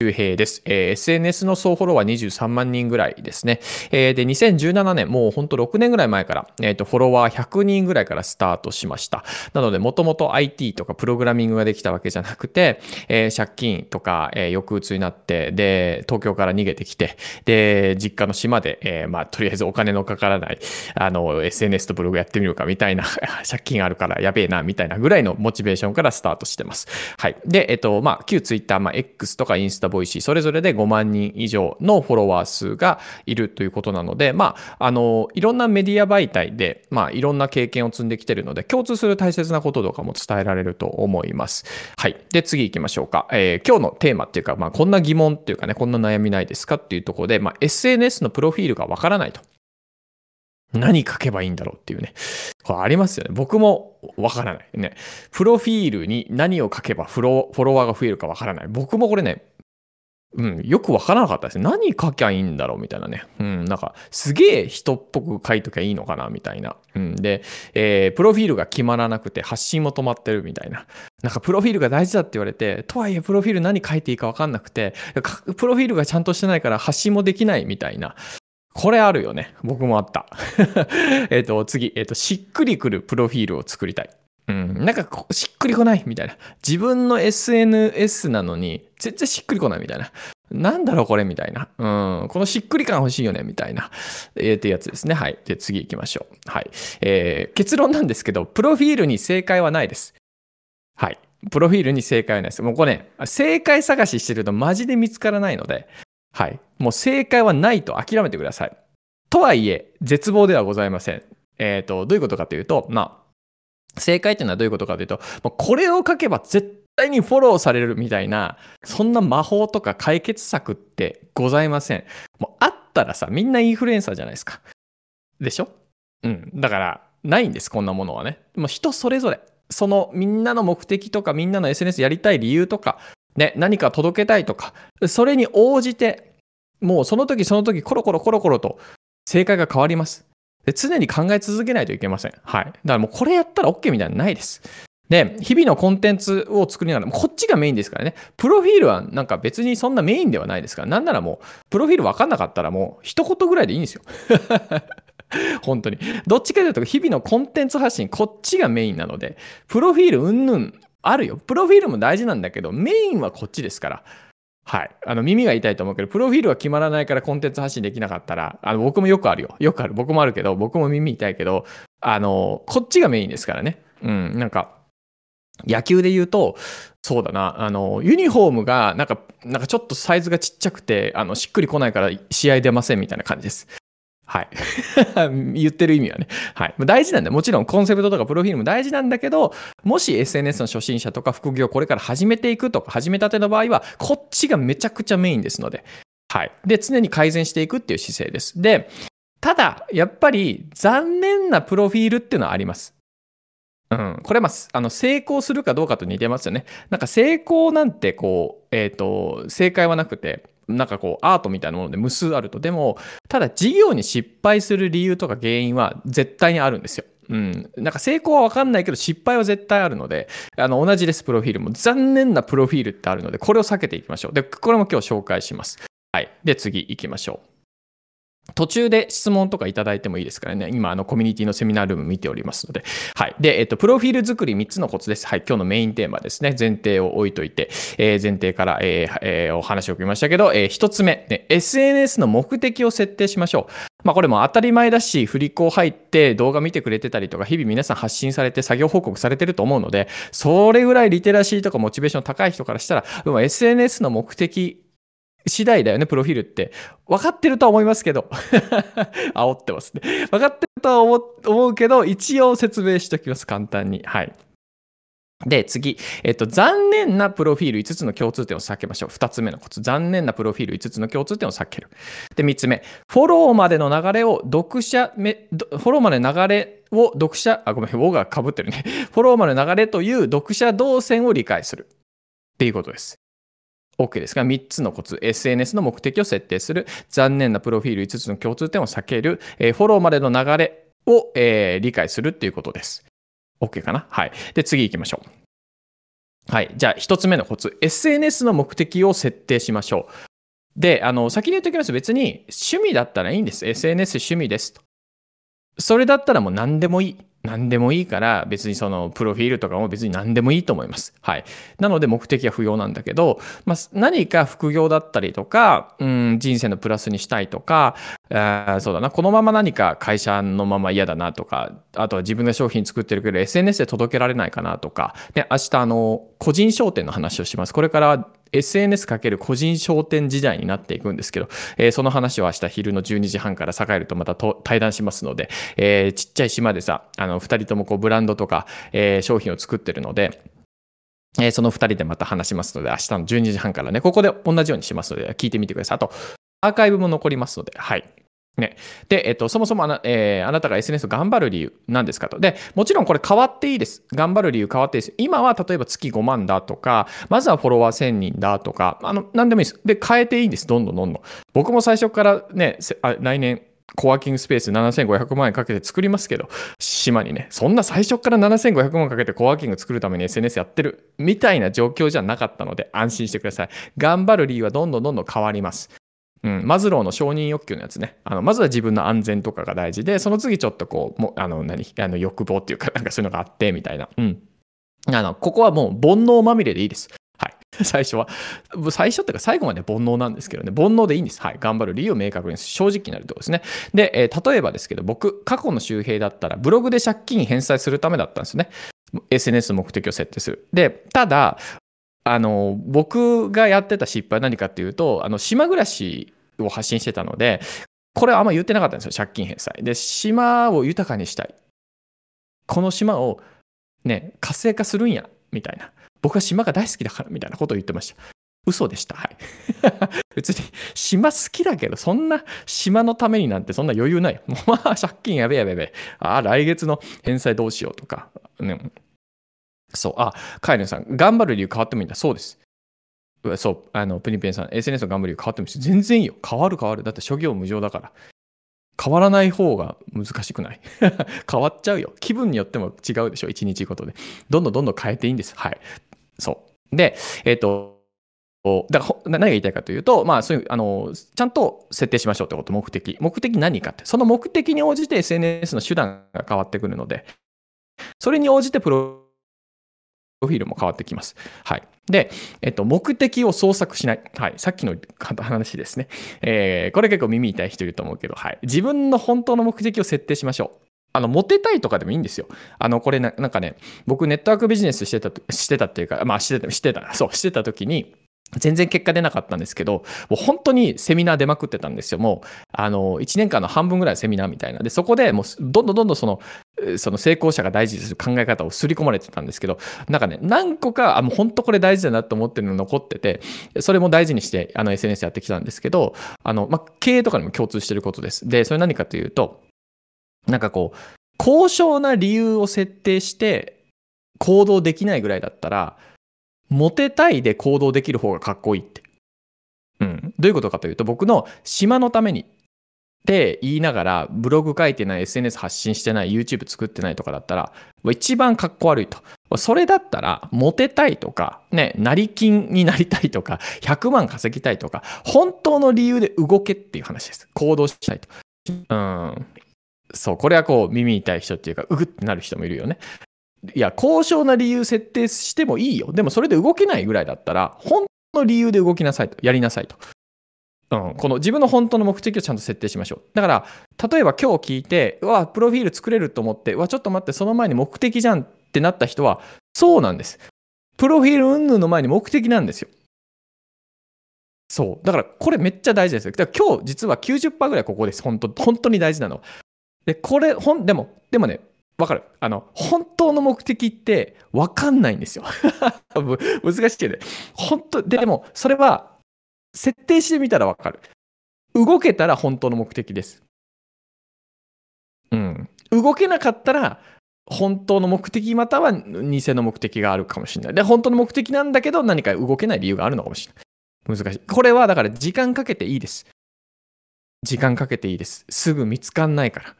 周平です。えー SNS の総フォロワー23万人ぐらいですね。えーで、2017年、もうほんと6年ぐらい前から、えっ、と、フォロワー100人ぐらいからスタートしました。なので、もともと IT とかプログラミングができたわけじゃなくて、えー借金とか、えー抑うつになって、で、東京から逃げてきて、で、実家の島で、えーまあ、とりあえずお金のかからない、あの、SNS とブログやってみるかみたいな、借金あるからやべえな、みたいなぐらいのモチベーションからスタートしてます。はい。で、えっと、まあ、旧 Twitter、まあ、X とかインスタ、ボイシー、それぞれで5万人以上のフォロワー数がいるということなので、まあ、あの、いろんなメディア媒体で、まあ、いろんな経験を積んできてるので、共通する大切なこととかも伝えられると思います。はい。で、次行きましょうか。えー今日のテーマっていうか、まあ、こんな疑問っていうかね、こんな悩みないですかっていうところで、まあ、SNS のプロフィールがわからないと。何書けばいいんだろうっていうね。これありますよね。僕もわからない。ね。プロフィールに何を書けばフロフォロワーが増えるかわからない。僕もこれね、うん、よくわからなかったですね。何書きゃいいんだろうみたいなね。うん、なんか、すげえ人っぽく書いときゃいいのかなみたいな。うん、で、えープロフィールが決まらなくて発信も止まってるみたいな。なんか、プロフィールが大事だって言われて、とはいえ、プロフィール何書いていいかわかんなくて、プロフィールがちゃんとしてないから発信もできないみたいな。これあるよね。僕もあった。えっと、次、えっ、と、しっくりくるプロフィールを作りたい。うん、なんかしっくりこないみたいな。自分の SNS なのに、全然しっくりこないみたいな。なんだろうこれみたいな。うん。このしっくり感欲しいよねみたいな。えー、ってやつですね。はい。で、次行きましょう。はい。えー結論なんですけど、プロフィールに正解はないです。はい。プロフィールに正解はないです。もうこれね、正解探ししてるとマジで見つからないので、はい。もう正解はないと諦めてください。とはいえ、絶望ではございません。えっ、と、どういうことかというと、まあ、正解っていうのはどういうことかというと、これを書けば絶対にフォローされるみたいな、そんな魔法とか解決策ってございません。もうあったらさ、みんなインフルエンサーじゃないですか。でしょ？うん。だから、ないんです、こんなものはね。もう人それぞれ。そのみんなの目的とか、みんなの SNS やりたい理由とか、ね、何か届けたいとか、それに応じて、もうその時その時コロコロコロコロと正解が変わります。で常に考え続けないといけません。はい。だからもうこれやったら OK みたいなのないです。で、日々のコンテンツを作りながら、こっちがメインですからね。プロフィールはなんか別にそんなメインではないですから、なんならもう、プロフィール分かんなかったらもう、一言ぐらいでいいんですよ。本当に。どっちかというと、日々のコンテンツ発信、こっちがメインなので、プロフィールうんぬんあるよ。プロフィールも大事なんだけど、メインはこっちですから。はい。あの、耳が痛いと思うけど、プロフィールは決まらないからコンテンツ発信できなかったら、あの、僕もよくあるよ。よくある。僕もあるけど、僕も耳痛いけど、あの、こっちがメインですからね。うん、なんか、野球で言うと、そうだな、あの、ユニフォームが、なんか、なんかちょっとサイズがちっちゃくて、あの、しっくりこないから試合出ませんみたいな感じです。はい。言ってる意味はね。はい。大事なんだよ。もちろんコンセプトとかプロフィールも大事なんだけど、もし SNS の初心者とか副業これから始めていくとか、始めたての場合は、こっちがめちゃくちゃメインですので。はい。で、常に改善していくっていう姿勢です。で、ただ、やっぱり残念なプロフィールっていうのはあります。うん。これは、まあ、あの、成功するかどうかと似てますよね。なんか成功なんて、こう、えっ、と、正解はなくて、なんかこう、アートみたいなもので無数あると。でも、ただ事業に失敗する理由とか原因は絶対にあるんですよ。うん。なんか成功はわかんないけど失敗は絶対あるので、あの、同じです、プロフィールも。残念なプロフィールってあるので、これを避けていきましょう。で、これも今日紹介します。はい。で、次行きましょう。途中で質問とかいただいてもいいですからね。今、あの、コミュニティのセミナールーム見ておりますので。はい。で、えっと、プロフィール作り3つのコツです。はい。今日のメインテーマですね。前提を置いといて、えー前提から、えーえーお話を聞きましたけど、え1つ目、ね、SNS の目的を設定しましょう。まあ、これも当たり前だし、振り子入って動画見てくれてたりとか、日々皆さん発信されて作業報告されてると思うので、それぐらいリテラシーとかモチベーション高い人からしたら、でも SNS の目的次第だよね、プロフィールって。分かってるとは思いますけど。煽ってますね。分かってるとは思うけど、一応説明しておきます、簡単に。はい。で、次。えっと、残念なプロフィール5つの共通点を避けましょう。2つ目のコツ。残念なプロフィール5つの共通点を避ける。で、3つ目。フォローまでの流れを読者め、フォローまでの流れを読者、あ、ごめん、ウォが被ってるね。フォローまでの流れという読者動線を理解する。っていうことです。OK ですが、3つのコツ。SNS の目的を設定する。残念なプロフィール5つの共通点を避ける。えーフォローまでの流れを、えー理解するっていうことです。OK かな？はい。で、次行きましょう。はい。じゃあ、一つ目のコツ。SNS の目的を設定しましょう。で、あの、先に言っておきます。別に、趣味だったらいいんです。SNS 趣味ですと。それだったらもう何でもいい。何でもいいから別にそのプロフィールとかも別に何でもいいと思います。はい。なので目的は不要なんだけど、まあ、何か副業だったりとか、うん、人生のプラスにしたいとか、あそうだな、このまま何か会社のまま嫌だなとか、あとは自分が商品作ってるけど SNS で届けられないかなとか、で、明日あの、個人商店の話をします。これから SNS かける個人商店時代になっていくんですけど、えー、その話を明日昼の12時半から栄えるとまた対談しますので、えー、ちっちゃい島でさ、あの、二人ともこうブランドとか、えー、商品を作ってるので、えー、その二人でまた話しますので、明日の12時半からね、ここで同じようにしますので、聞いてみてください。あと、アーカイブも残りますので、はい。ね。で、えっと、そもそもあな,、えー、あなたが SNS を頑張る理由なんですかと。で、もちろんこれ変わっていいです。頑張る理由変わっていいです。今は例えば月5万だとか、まずはフォロワー1000人だとか、あの、なんでもいいです。で、変えていいんです。どんどんどんどん。僕も最初からね、来年、コワーキングスペース7500万円かけて作りますけど、島にね、そんな最初から7500万かけてコワーキング作るために SNS やってるみたいな状況じゃなかったので安心してください。頑張る理由はどんどんどんどん変わります。うん、マズローの承認欲求のやつね。あの、まずは自分の安全とかが大事で、その次ちょっとこう、もあの、何あの、欲望っていうか、なんかそういうのがあって、みたいな。うん。あの、ここはもう煩悩まみれでいいです。はい。最初は。最初っていうか最後まで煩悩なんですけどね。煩悩でいいんです。はい。頑張る理由を明確に正直になるところですね。で、えー、例えばですけど、僕、過去の周平だったら、ブログで借金返済するためだったんですね。SNS の目的を設定する。で、ただ、あの、僕がやってた失敗は何かっていうと、あの、島暮らしを発信してたので、これはあんま言ってなかったんですよ、借金返済。で、島を豊かにしたい。この島をね、活性化するんや、みたいな。僕は島が大好きだから、みたいなことを言ってました。嘘でした。はい。別に、島好きだけど、そんな島のためになんてそんな余裕ない。もうまあ、借金やべやべやべ。ああ、来月の返済どうしようとか。ね、そう。あ、カイレンさん、頑張る理由変わってもいいんだ。そうです。そう、あの、プニペンさん、SNS の頑張り変わってもいい全然いいよ。変わる変わる。だって諸行無常だから。変わらない方が難しくない？変わっちゃうよ。気分によっても違うでしょ。一日ごとで。どんどんどんどん変えていいんです。はい。そう。で、えっ、ー、と、だから何が言いたいかというと、まあ、そういう、あの、ちゃんと設定しましょうってこと、目的。目的何かって。その目的に応じて SNS の手段が変わってくるので、それに応じてプロフィールも変わってきます。はい。で、えっと、目的を創作しない。はい。さっきの話ですね。えー、これ結構耳痛い人いると思うけど、はい。自分の本当の目的を設定しましょう。あの、モテたいとかでもいいんですよ。あの、これな、なんかね、僕ネットワークビジネスしてた、してたっていうか、まあ、してた、してた、そう、してた時に、全然結果出なかったんですけど、もう本当にセミナー出まくってたんですよ。もう、あの、1年間の半分ぐらいセミナーみたいな。で、そこでもう、どんどんどんどんその、その成功者が大事にする考え方を刷り込まれてたんですけど、なんかね、何個か、あ、もう本当これ大事だなと思ってるの残ってて、それも大事にして、あの、SNS やってきたんですけど、あの、まあ、経営とかにも共通してることです。で、それ何かというと、なんかこう、高尚な理由を設定して行動できないぐらいだったら、モテたいで行動できる方がかっこいいって。うん。どういうことかというと、僕の島のためにって言いながら、ブログ書いてない、SNS 発信してない、YouTube 作ってないとかだったら、一番かっこ悪いと。それだったら、モテたいとか、ね、成金になりたいとか、100万稼ぎたいとか、本当の理由で動けっていう話です。行動したいと。うん。そう、これはこう、耳痛い人っていうか、うぐってなる人もいるよね。いや、高尚な理由設定してもいいよ。でもそれで動けないぐらいだったら、本当の理由で動きなさいと。やりなさいと。うん、この自分の本当の目的をちゃんと設定しましょう。だから、例えば今日聞いて、うわ、プロフィール作れると思って、うわ、ちょっと待って、その前に目的じゃんってなった人は、そうなんです。プロフィール云々の前に目的なんですよ。そう。だから、これめっちゃ大事ですよ。だから今日実は90%ぐらいここです。本当、本当に大事なの。で、これ、ほん、でも、でもね、わかるあの、本当の目的ってわかんないんですよ。難しいけど。本当、でも、それは、設定してみたらわかる。動けたら本当の目的です。うん。動けなかったら、本当の目的または偽の目的があるかもしれない。で、本当の目的なんだけど何か動けない理由があるのかもしれない。難しい。これはだから時間かけていいです。時間かけていいです。すぐ見つかんないから。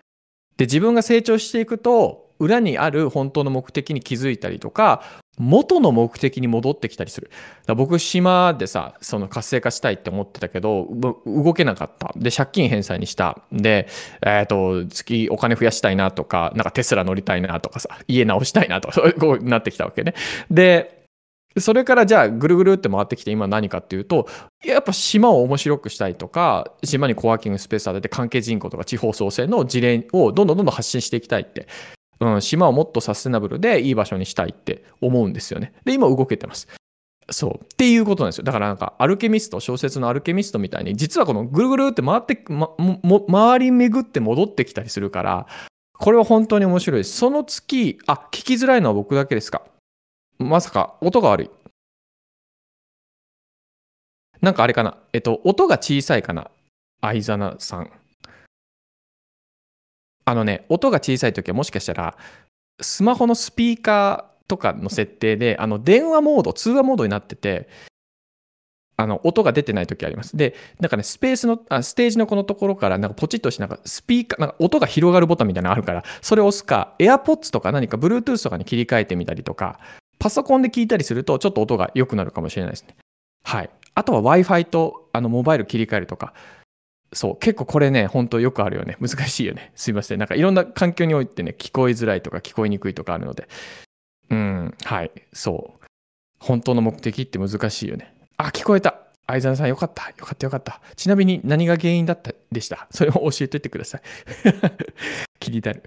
で、自分が成長していくと、裏にある本当の目的に気づいたりとか、元の目的に戻ってきたりする。だ僕、島でさ、その活性化したいって思ってたけど、動けなかった。で、借金返済にした。で、えっ、ー、と、月お金増やしたいなとか、なんかテスラ乗りたいなとかさ、家直したいなとか、そういううなってきたわけね。で、でそれからじゃあぐるぐるって回ってきて今何かっていうと、やっぱ島を面白くしたいとか、島にコワーキングスペースを当てて関係人口とか地方創生の事例をどんどんどんどん発信していきたいってうん、島をもっとサステナブルでいい場所にしたいって思うんですよね。で、今動けてます。そう。っていうことなんですよ。だからなんか、アルケミスト、小説のアルケミストみたいに、実はこのぐるぐるって回って、ま、も、回り巡って戻ってきたりするから、これは本当に面白いです。その月、あ、聞きづらいのは僕だけですかまさか、音が悪い。なんかあれかなえっと、音が小さいかな相沢さん。あのね、音が小さい時はもしかしたら、スマホのスピーカーとかの設定で、あの、電話モード、通話モードになってて、あの、音が出てない時あります。で、なんかね、スペースの、あステージのこのところから、なんかポチッとして、なんかスピーカー、なんか音が広がるボタンみたいなのあるから、それを押すか、AirPods とか何か Bluetooth とかに切り替えてみたりとか、パソコンで聞いたりすると、ちょっと音が良くなるかもしれないですね。はい。あとは Wi-Fi と、あの、モバイル切り替えるとか、そう、結構これね、本当よくあるよね。難しいよね。すいません。なんかいろんな環境においてね、聞こえづらいとか聞こえにくいとかあるので。うん、はい、そう。本当の目的って難しいよね。あ、聞こえた。相沢さんよかった。よかったよかった。ちなみに何が原因だったでした？それを教えておいてください。気になる。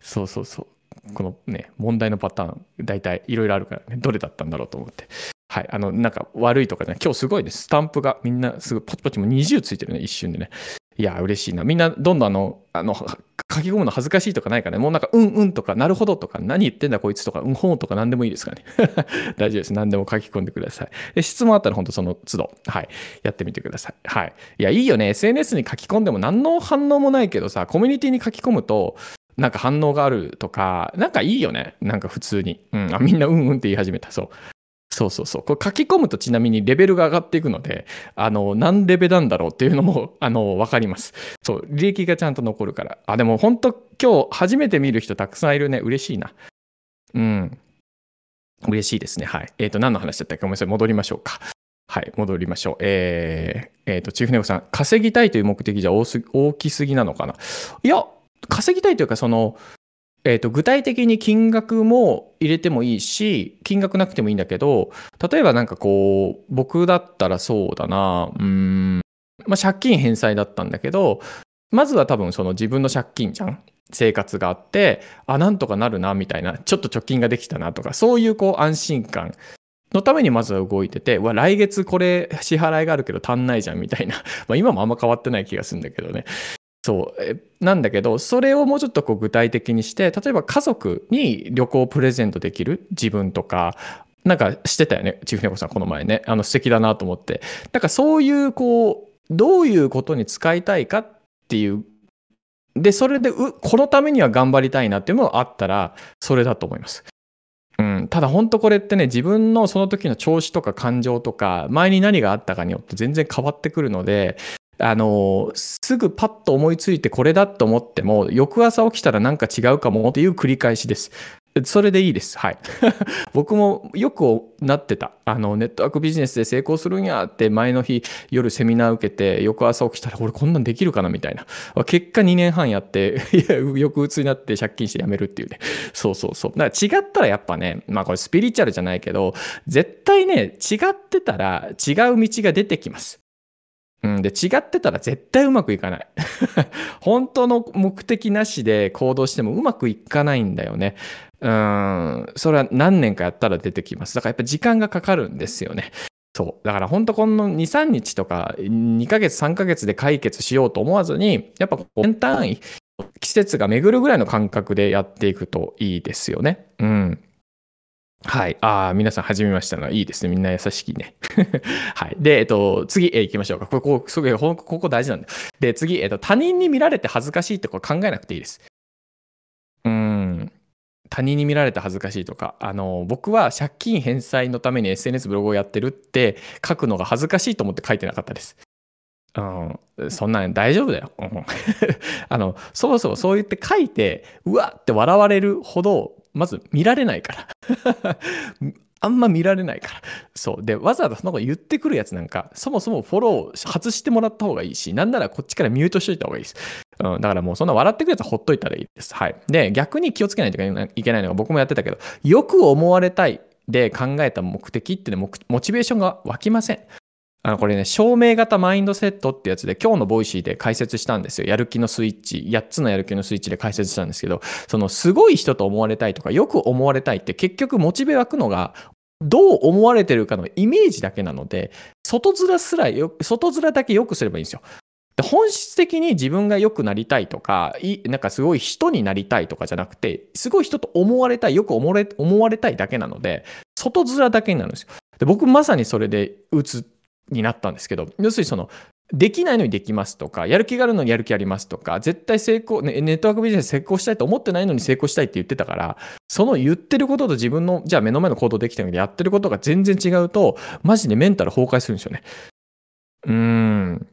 そうそうそう。このね、問題のパターン、大体いろいろあるからね、どれだったんだろうと思って。はい。あの、なんか悪いとかね、今日すごいです。スタンプがみんなすごいポチポチも20ついてるね、一瞬でね。いや、嬉しいな。みんなどんどんあの、あの、書き込むの恥ずかしいとかないからね。もうなんか、うんうんとか、なるほどとか、何言ってんだこいつとか、うんほんとか何でもいいですかね。大丈夫です。何でも書き込んでください。で質問あったら本当その都度、はい。やってみてください。はい。いや、いいよね。SNS に書き込んでも何の反応もないけどさ、コミュニティに書き込むと、なんか反応があるとか、なんかいいよね。なんか普通に。うん。あ、みんなうんうんって言い始めた。そう。そうそうそう。これ書き込むとちなみにレベルが上がっていくので、あの、何レベルなんだろうっていうのも、あの、わかります。そう、利益がちゃんと残るから。あ、でも本当今日初めて見る人たくさんいるね。嬉しいな。うん。嬉しいですね。はい。えっ、ー、と、何の話だったかごめんなさい。戻りましょうか。はい、戻りましょう。えー、えっ、ー、と、チーフネゴさん、稼ぎたいという目的じゃ大きすぎなのかないや、稼ぎたいというか、その、えー、と具体的に金額も入れてもいいし金額なくてもいいんだけど例えばなんかこう僕だったらそうだなうん、まあ、借金返済だったんだけどまずは多分その自分の借金じゃん生活があってあなんとかなるなみたいなちょっと貯金ができたなとかそういうこう安心感のためにまずは動いてて、わ、来月これ支払いがあるけど足んないじゃんみたいな。まあ今もあんま変わってない気がするんだけどね。そう。なんだけど、それをもうちょっとこう具体的にして、例えば家族に旅行をプレゼントできる？自分とか、なんかしてたよね、チーフネコさん、この前ね。あの素敵だなと思って。なんかそういう、こう、どういうことに使いたいかっていう。で、それで、このためには頑張りたいなっていうのがあったら、それだと思います。うん、ただ本当これってね自分のその時の調子とか感情とか前に何があったかによって全然変わってくるのであの、すぐパッと思いついてこれだと思っても、翌朝起きたらなんか違うかもっていう繰り返しです。それでいいです。はい。僕もよくなってた。あの、ネットワークビジネスで成功するんやって前の日夜セミナー受けて、翌朝起きたら俺こんなんできるかなみたいな。結果2年半やって、いや、翌うつになって借金して辞めるっていうね。そうそうそう。だから違ったらやっぱね、まあこれスピリチュアルじゃないけど、絶対ね、違ってたら違う道が出てきます。うん、で、違ってたら絶対うまくいかない。本当の目的なしで行動してもうまくいかないんだよね。うん、それは何年かやったら出てきます。だからやっぱ時間がかかるんですよね。そう。だから本当この2、3日とか2ヶ月、3ヶ月で解決しようと思わずに、やっぱ年単位、季節が巡るぐらいの感覚でやっていくといいですよね。うん。はい。ああ、皆さん始めましたのいいですね。みんな優しきね。はい。で、えっと、次、えー、行きましょうか。ここ、すごい、ここ大事なんで。で、次、えっと、他人に見られて恥ずかしいってこれ考えなくていいです。うん。他人に見られて恥ずかしいとか、あの、僕は借金返済のために SNS ブログをやってるって書くのが恥ずかしいと思って書いてなかったです。うん、そんなん大丈夫だよ。あの、そもそもそう言って書いて、うわって笑われるほどまず見られないから あんま見られないから。そう。で、わざわざその子言ってくるやつなんか、そもそもフォロー外してもらった方がいいし、なんならこっちからミュートしといた方がいいです。うん、だからもうそんな笑ってくるやつはほっといたらいいです。はい。で、逆に気をつけないといけないのが僕もやってたけど、よく思われたいで考えた目的っていうのはモチベーションが湧きません。あの、これね、証明型マインドセットってやつで、今日のボイシーで解説したんですよ。やる気のスイッチ、8つのやる気のスイッチで解説したんですけど、その、すごい人と思われたいとか、よく思われたいって、結局モチベ湧くのが、どう思われてるかのイメージだけなので、外面すらよ、外面だけ良くすればいいんですよ。本質的に自分が良くなりたいとか、なんかすごい人になりたいとかじゃなくて、すごい人と思われたい、よく思われたいだけなので、外面だけになるんですよ。で僕まさにそれで打つになったんですけど、要するにその、できないのにできますとか、やる気があるのにやる気ありますとか、絶対成功、ネットワークビジネス成功したいと思ってないのに成功したいって言ってたから、その言ってることと自分の、じゃあ目の前の行動できたのでやってることが全然違うと、マジでメンタル崩壊するんですよね。うーん。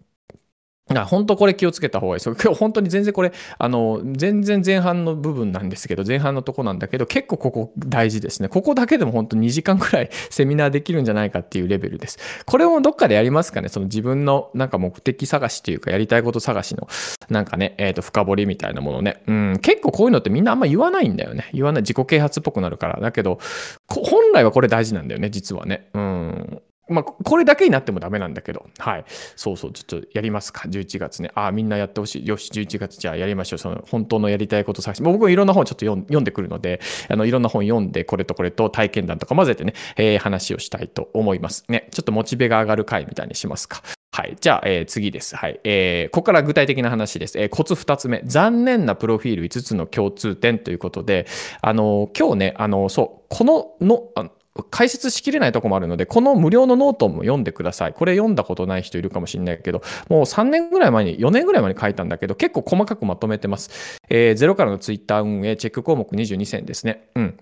だから本当これ気をつけた方がいいですよ。今日本当に全然これ、あの、全然前半の部分なんですけど、前半のとこなんだけど、結構ここ大事ですね。ここだけでも本当2時間くらい セミナーできるんじゃないかっていうレベルです。これもどっかでやりますかねその自分のなんか目的探しというか、やりたいこと探しの、なんかね、えっ、ー、と、深掘りみたいなものね。うん、結構こういうのってみんなあんま言わないんだよね。言わない。自己啓発っぽくなるから。だけど、本来はこれ大事なんだよね、実はね。うん。まあ、これだけになってもダメなんだけど、はい。そうそう、ちょっとやりますか、11月ね。ああ、みんなやってほしい。よし、11月じゃあやりましょう。その、本当のやりたいこと探して。僕もいろんな本ちょっと読んでくるので、あの、いろんな本読んで、これとこれと体験談とか混ぜてね、えー、話をしたいと思います。ね。ちょっとモチベが上がる回みたいにしますか。はい。じゃあ、えー、次です。はい。えー、ここから具体的な話です。えー、コツ2つ目。残念なプロフィール5つの共通点ということで、あの、今日ね、あの、そう、このの、あ解説しきれないとこもあるので、この無料のノートも読んでください。これ読んだことない人いるかもしれないけど、もう3年ぐらい前に、4年ぐらい前に書いたんだけど、結構細かくまとめてます。えー、ゼロからのツイッター運営、チェック項目22選ですね。うん。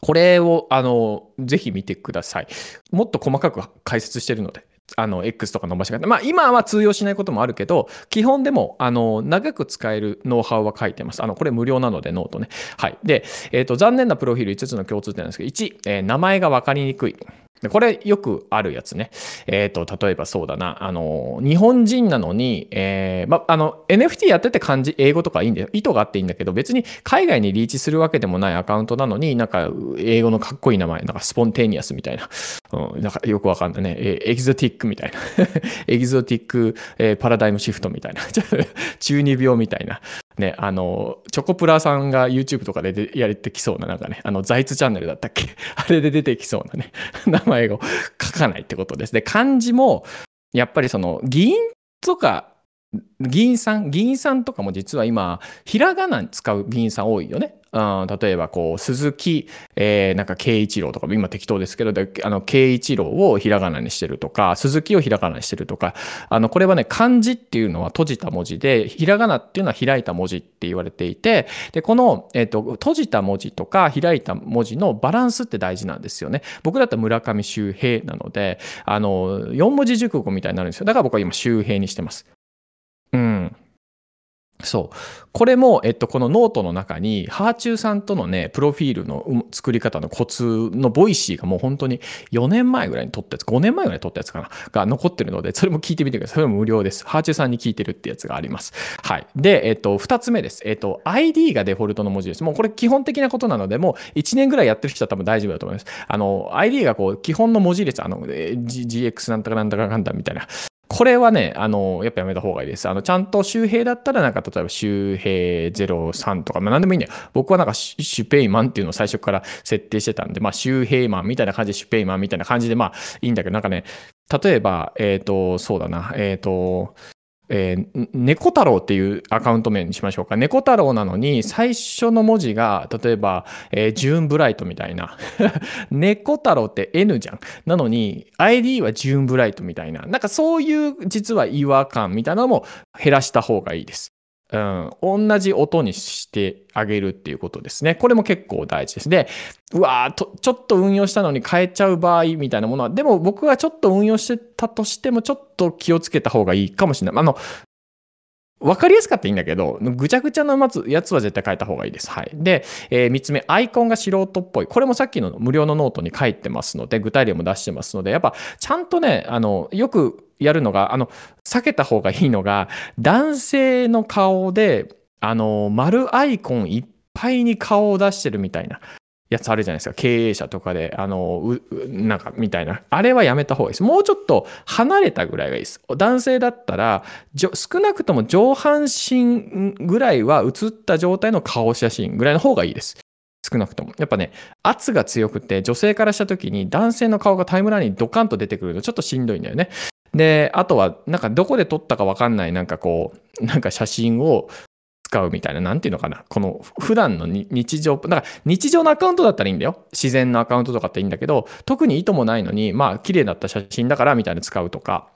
これを、あの、ぜひ見てください。もっと細かく解説してるので、あの、X とか伸ばし方。まあ、今は通用しないこともあるけど、基本でも、あの、長く使えるノウハウは書いてます。あの、これ無料なので、ノートね。はい。で、えっ、ー、と、残念なプロフィール5つの共通点なんですけど、1、えー、名前がわかりにくい。これよくあるやつね。えっ、ー、と、例えばそうだな。あの、日本人なのに、えー、ま、あの、NFT やってて漢字、英語とかいいんだよ。意図があっていいんだけど、別に海外にリーチするわけでもないアカウントなのに、なんか、英語のかっこいい名前、なんかスポンテニアスみたいな。うん、なんかよくわかんないね。えエキゾティックみたいな。エキゾティック、えー、パラダイムシフトみたいな。中二病みたいな。ね、あの、チョコプラさんが YouTube とかででやれてきそうな、なんかね、あの、ザイツチャンネルだったっけ？あれで出てきそうなね、名前を書かないってことです。で、漢字も、やっぱりその、議員とか、議員さん、議員さんとかも実は今、ひらがな使う議員さん多いよね。うん、例えばこう、鈴木、えー、なんか慶一郎とか、今適当ですけど、あの、慶一郎をひらがなにしてるとか、鈴木をひらがなにしてるとか、あの、これはね、漢字っていうのは閉じた文字で、ひらがなっていうのは開いた文字って言われていて、で、この、えっ、ー、と、閉じた文字とか開いた文字のバランスって大事なんですよね。僕だったら村上周平なので、あの、4文字熟語みたいになるんですよ。だから僕は今周平にしてます。うん。そう。これも、えっと、このノートの中に、はあちゅうさんとのね、プロフィールの作り方のコツのボイシーがもう本当に4年前ぐらいに撮ったやつ、5年前ぐらいに撮ったやつかな、が残ってるので、それも聞いてみてください。それも無料です。ハーチューさんに聞いてるってやつがあります。はい。で、えっと、2つ目です。えっと、ID がデフォルトの文字です。もうこれ基本的なことなので、もう1年ぐらいやってる人は多分大丈夫だと思います。あの、ID がこう、基本の文字列、あの、GX なんとかなんとかなんだみたいな、これはね、あの、やっぱやめた方がいいです。あの、ちゃんと周平だったら、なんか、例えば周平03とか、まあなんでもいいんだよ。僕はなんか、シュペイマンっていうのを最初から設定してたんで、まあ、周平マンみたいな感じで、シュペイマンみたいな感じで、まあ、いいんだけど、なんかね、例えば、えっ、ー、と、そうだな、えっ、ー、と、えー、猫太郎っていうアカウント名にしましょうか。猫太郎なのに、最初の文字が、例えば、えー、ジューンブライトみたいな。猫太郎って N じゃん。なのに、ID はジューンブライトみたいな。なんかそういう実は違和感みたいなのも減らした方がいいです。うん、同じ音にしてあげるっていうことですね。これも結構大事です。で、うわーと、ちょっと運用したのに変えちゃう場合みたいなものは、でも僕はちょっと運用してたとしても、ちょっと気をつけた方がいいかもしれない。あの、わかりやすかったらいいんだけど、ぐちゃぐちゃのやつは絶対変えた方がいいです。はい。で、えー、3つ目、アイコンが素人っぽい。これもさっきの無料のノートに書いてますので、具体例も出してますので、やっぱちゃんとね、あの、よくやるのが、あの、避けた方がいいのが、男性の顔で、あの、丸アイコンいっぱいに顔を出してるみたいな。やつあるじゃないですか。経営者とかで、あの、なんか、みたいな。あれはやめた方がいいです。もうちょっと離れたぐらいがいいです。男性だったら、少なくとも上半身ぐらいは映った状態の顔写真ぐらいの方がいいです。少なくとも。やっぱね、圧が強くて、女性からした時に男性の顔がタイムラインにドカンと出てくるとちょっとしんどいんだよね。で、あとは、なんかどこで撮ったかわかんない、なんかこう、なんか写真を使うみたいな、なんていうのかな。この普段の日常、だから日常のアカウントだったらいいんだよ。自然のアカウントとかっていいんだけど、特に意図もないのに、まあ、綺麗だった写真だからみたいな使うとか、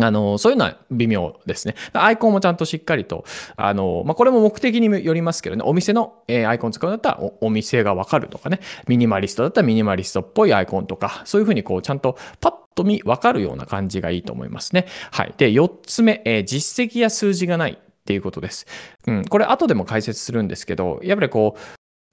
あの、そういうのは微妙ですね。アイコンもちゃんとしっかりと、あの、まあ、これも目的によりますけどね、お店の、えー、アイコン使うんだったらお、お店がわかるとかね、ミニマリストだったらミニマリストっぽいアイコンとか、そういうふうにこう、ちゃんとパッと見わかるような感じがいいと思いますね。はい。で、4つ目、えー、実績や数字がない。っていうことです。うん、これ後でも解説するんですけど、やっぱりこう、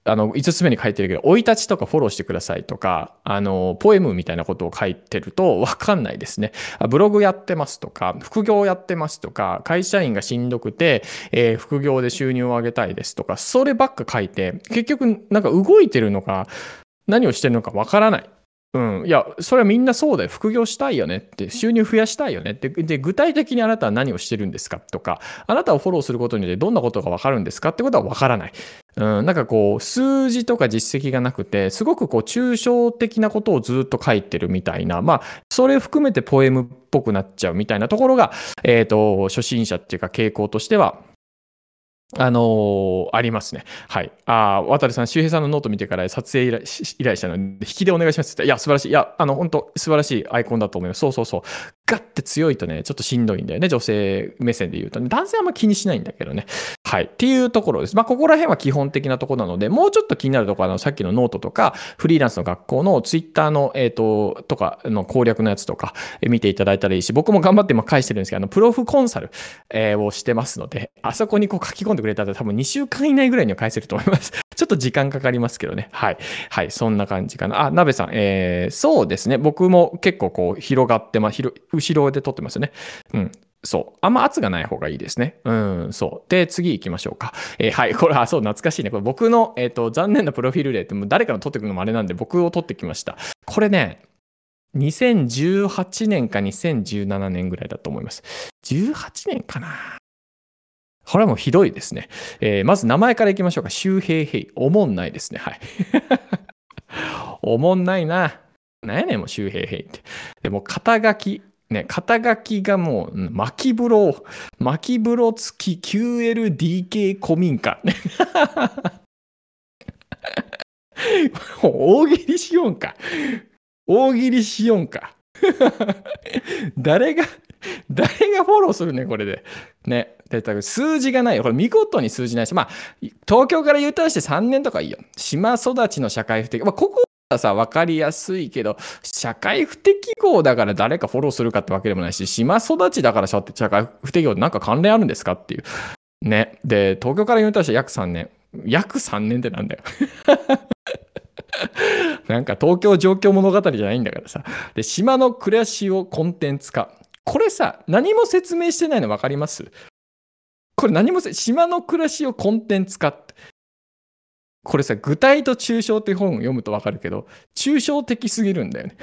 あの、5つ目に書いてるけど、生い立ちとかフォローしてくださいとか、あの、ポエムみたいなことを書いてるとわかんないですね。ブログやってますとか、副業やってますとか、会社員がしんどくて、えー、副業で収入を上げたいですとか、そればっか書いて、結局なんか動いてるのか、何をしてるのかわからない。うん、いや、それはみんなそうだよ。副業したいよねって、収入増やしたいよねって。で、具体的にあなたは何をしてるんですか？とか、あなたをフォローすることによってどんなことがわかるんですかってことはわからない。うん、なんかこう、数字とか実績がなくて、すごくこう、抽象的なことをずっと書いてるみたいな、まあ、それ含めてポエムっぽくなっちゃうみたいなところが、えっ、ー、と、初心者っていうか傾向としては、あのー、ありますね。はい。ああ、渡さん、周平さんのノート見てから撮影依頼依頼したので、引きでお願いしますって言った。いや、素晴らしい。いや、あの、本当素晴らしいアイコンだと思います。そうそうそう。ガッて強いとね、ちょっとしんどいんだよね。女性目線で言うとね。男性はあんま気にしないんだけどね。はい。っていうところです。まあ、ここら辺は基本的なところなので、もうちょっと気になるところ、あの、さっきのノートとか、フリーランスの学校のツイッターの、えっ、ー、と、とかの攻略のやつとか、見ていただいたらいいし、僕も頑張って今返してるんですけど、あの、プロフコンサル、えー、をしてますので、あそこにこう書き込んでくれたら多分2週間以内ぐらいには返せると思います。ちょっと時間かかりますけどね。はい。はい。そんな感じかな。あ、鍋さん、えー、そうですね。僕も結構こう、広がってま、後ろで撮ってますよね。うん。そう。あんま圧がない方がいいですね。うん、そう。で、次行きましょうか。えー、はい。これ、あ、そう、懐かしいね。これ僕の、えっ、ー、と、残念なプロフィール例ってもう誰かの撮ってくるのもあれなんで、僕を撮ってきました。これね、2018年か2017年ぐらいだと思います。18年かなこれはもうひどいですね。えー、まず名前からいきましょうか。周平平。おもんないですね。はい。おもんないな。なんやねん、もう周平平って。でも、肩書き。ね、肩書きがもう、巻き風呂、巻き風呂付き QLDK 古民家。大喜利しよんか。大喜利しよんか。誰が、誰がフォローするね、これで。ね。で数字がないよ。これ見事に数字ないし、まあ、東京から U ターンして3年とかいいよ。島育ちの社会不適。まあ、ここさ、わかりやすいけど、社会不適合だから誰かフォローするかってわけでもないし、島育ちだから社会不適合ってなんか関連あるんですかっていう。ね。で、東京から言うとして約3年。約3年ってなんだよ。なんか東京状況物語じゃないんだからさ。で、島の暮らしをコンテンツ化。これさ、何も説明してないの分かります？これ何もせ島の暮らしをコンテンツ化って。これさ、具体と抽象って本を読むとわかるけど、抽象的すぎるんだよね。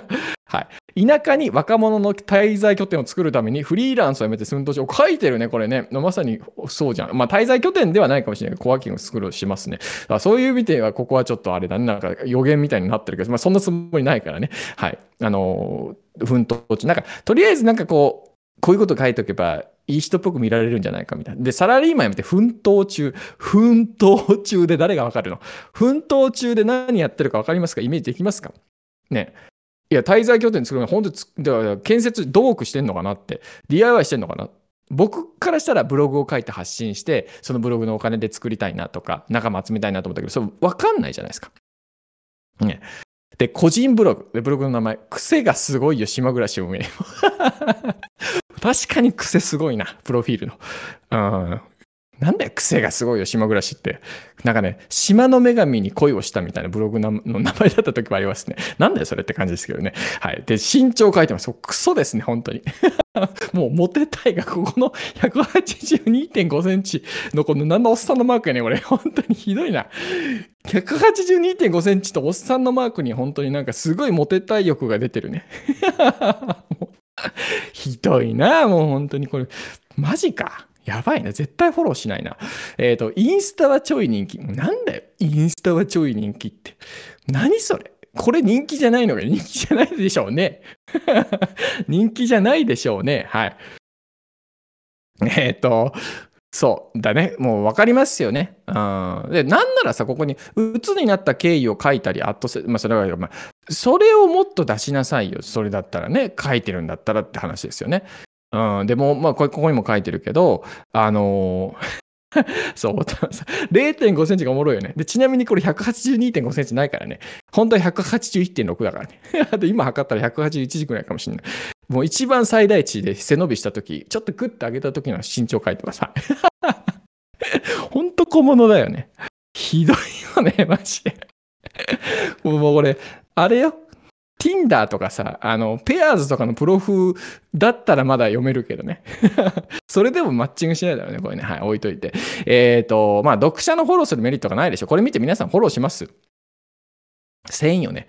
はい。田舎に若者の滞在拠点を作るためにフリーランスを辞めて寸闘を書いてるね、これね。まさにそうじゃん。まあ、滞在拠点ではないかもしれないけど、コワーキング作るしますね。そういう意味では、ここはちょっとあれだね。なんか予言みたいになってるけど、まあ、そんなつもりないからね。はい。あのー、奮闘中。なんか、とりあえずなんかこう、こういうこと書いておけば、いい人っぽく見られるんじゃないかみたいな。で、サラリーマンやめて奮闘中。奮闘中で誰がわかるの？奮闘中で何やってるかわかりますか？イメージできますか？ね。いや、滞在拠点作るの本当に、建設、土木してんのかなって。DIY してんのかな？僕からしたらブログを書いて発信して、そのブログのお金で作りたいなとか、仲間集めたいなと思ったけど、それ分かんないじゃないですか。ね。で、個人ブログ。で、ブログの名前。癖がすごいよ、島暮らし運営。確かに癖すごいな、プロフィールの。うん。なんだよ、癖がすごいよ、島暮らしって。なんかね、島の女神に恋をしたみたいなブログの名前だった時もありますね。なんだよ、それって感じですけどね。はい。で、身長書いてます。クソですね、本当に。もうモテたいが、ここの182.5センチのこの何のおっさんのマークやね、俺。本当にひどいな。182.5センチとおっさんのマークに本当になんかすごいモテたい欲が出てるね。ひどいな、もう本当にこれ。マジか。やばいな。絶対フォローしないな。えっ、ー、と、インスタはちょい人気。なんだよ。インスタはちょい人気って。何それこれ人気じゃないのが 人気じゃないでしょうね。人気じゃないでしょうね。はい。えっ、ー、と、そうだね。もう分かりますよね。うん。で、なんならさ、ここに、鬱になった経緯を書いたり、あと、まあ、それは、まあ、それをもっと出しなさいよ。それだったらね、書いてるんだったらって話ですよね。うん。でも、まあ、ここにも書いてるけど、あのー そう、0.5センチがおもろいよね。で、ちなみにこれ182.5センチないからね。本当は181.6だからね。で、今測ったら181時くらいかもしれない。もう一番最大値で背伸びしたとき、ちょっとグッと上げたときの身長書いてます。ほんと小物だよね。ひどいよね、マジで。もうこれ、あれよ。N d e r とかさ、あの、ペアーズとかのプロフだったらまだ読めるけどね。それでもマッチングしないだろうね、これね。はい、置いといて。えっ、ー、と、まあ、読者のフォローするメリットがないでしょ。これ見て皆さんフォローします？せんよね。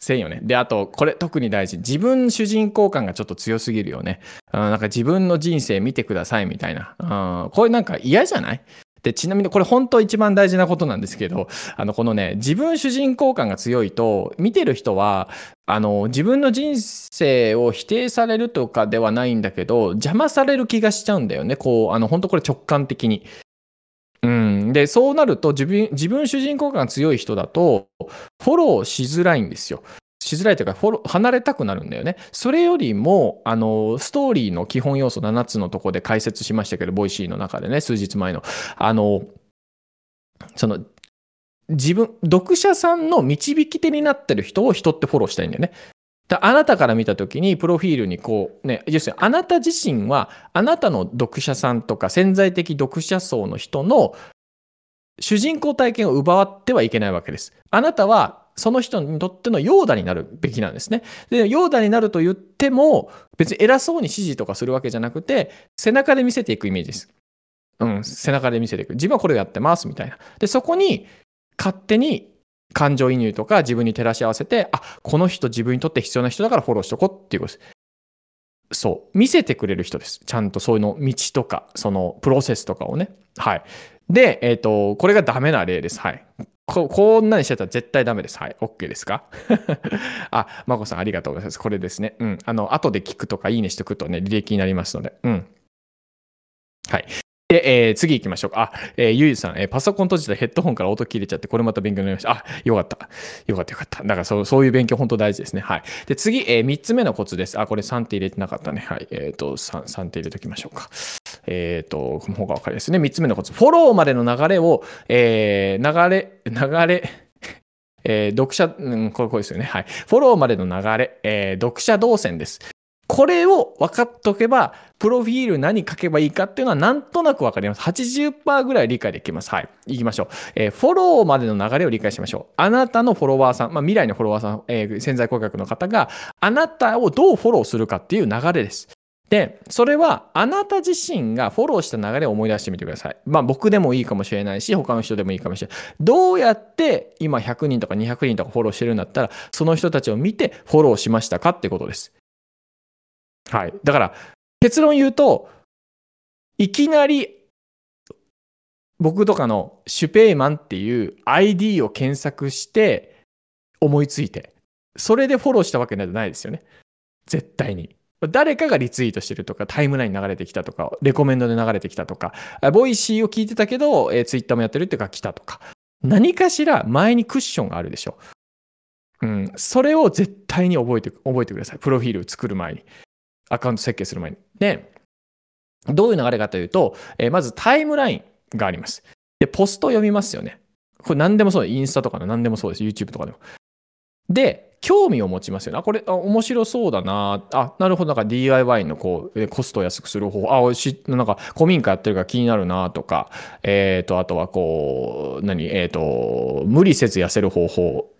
せんよね。で、あと、これ特に大事。自分主人公感がちょっと強すぎるよね。うん、なんか自分の人生見てくださいみたいな。うん、これなんか嫌じゃない？で、ちなみにこれ本当一番大事なことなんですけど、あの、このね、自分主人公感が強いと、見てる人は、あの、自分の人生を否定されるとかではないんだけど、邪魔される気がしちゃうんだよね。こう、あの、本当これ直感的に。うん。で、そうなると自分、自分主人公感が強い人だと、フォローしづらいんですよ。しづらいというか、フォロ、離れたくなるんだよね。それよりも、あの、ストーリーの基本要素7つのとこで解説しましたけど、ボイシーの中でね、数日前の。あの、その、自分、読者さんの導き手になってる人を人ってフォローしたいんだよね。あなたから見たときに、プロフィールにこう、ね、要するにあなた自身は、あなたの読者さんとか潜在的読者層の人の主人公体験を奪ってはいけないわけです。あなたはその人にとってのヨーダになるべきなんですね。で、ヨーダになると言っても、別に偉そうに指示とかするわけじゃなくて、背中で見せていくイメージです。うん、背中で見せていく。自分はこれをやってます、みたいな。で、そこに、勝手に感情移入とか自分に照らし合わせて、あ、この人自分にとって必要な人だからフォローしとこうっていうことです。そう。見せてくれる人です。ちゃんとそういうの道とか、そのプロセスとかをね。はい。で、えっ、ー、と、これがダメな例です。はい。ここんなにしてたら絶対ダメです。はい。OK ですか？あ、まこさんありがとうございます。これですね。うん。あの、後で聞くとかいいねしとくとね、履歴になりますので。うん。はい。で、えー、次行きましょうか。あ、えー、ゆいさん、えー、パソコン閉じたヘッドホンから音切れちゃって、これまた勉強になりました。あ、よかった。よかったよかった。だからそう、そういう勉強本当大事ですね。はい。で、次、えー、3つ目のコツです。あ、これ3って入れてなかったね。はい。えっ、ー、と、3、3って入れときましょうか。えっ、ー、と、この方がわかりですいね。3つ目のコツ。フォローまでの流れを、えー、流れ、流れ、えー、読者、うん、これ、これですよね。はい。フォローまでの流れ、えー、読者動線です。これを分かっとけば、プロフィール何書けばいいかっていうのはなんとなく分かります。80%ぐらい理解できます。はい。行きましょう。えー、フォローまでの流れを理解しましょう。あなたのフォロワーさん、まあ、未来のフォロワーさん、えー、潜在顧客の方があなたをどうフォローするかっていう流れです。で、それはあなた自身がフォローした流れを思い出してみてください。まあ僕でもいいかもしれないし、他の人でもいいかもしれない。どうやって今100人とか200人とかフォローしてるんだったら、その人たちを見てフォローしましたかってことです。はい。だから、結論言うと、いきなり、僕とかのシュペイマンっていう ID を検索して思いついて、それでフォローしたわけじゃないですよね。絶対に。誰かがリツイートしてるとか、タイムライン流れてきたとか、レコメンドで流れてきたとか、ボイシーを聞いてたけど、えー、ツイッターもやってるっていうか来たとか、何かしら前にクッションがあるでしょ。うん。それを絶対に覚えて、覚えてください。プロフィールを作る前に。アカウント設計する前に。で、どういう流れかというと、えー、まずタイムラインがあります。で、ポスト読みますよね。これ何でもそうですインスタとかの何でもそうです。YouTube とかでも。で、興味を持ちますよね。あ、これ、あ面白そうだな。あ、なるほど。なんか DIY のこう、コストを安くする方法。あ、し、なんか古民家やってるから気になるなとか。えっ、ー、と、あとはこう、何？えっ、ー、と、無理せず痩せる方法。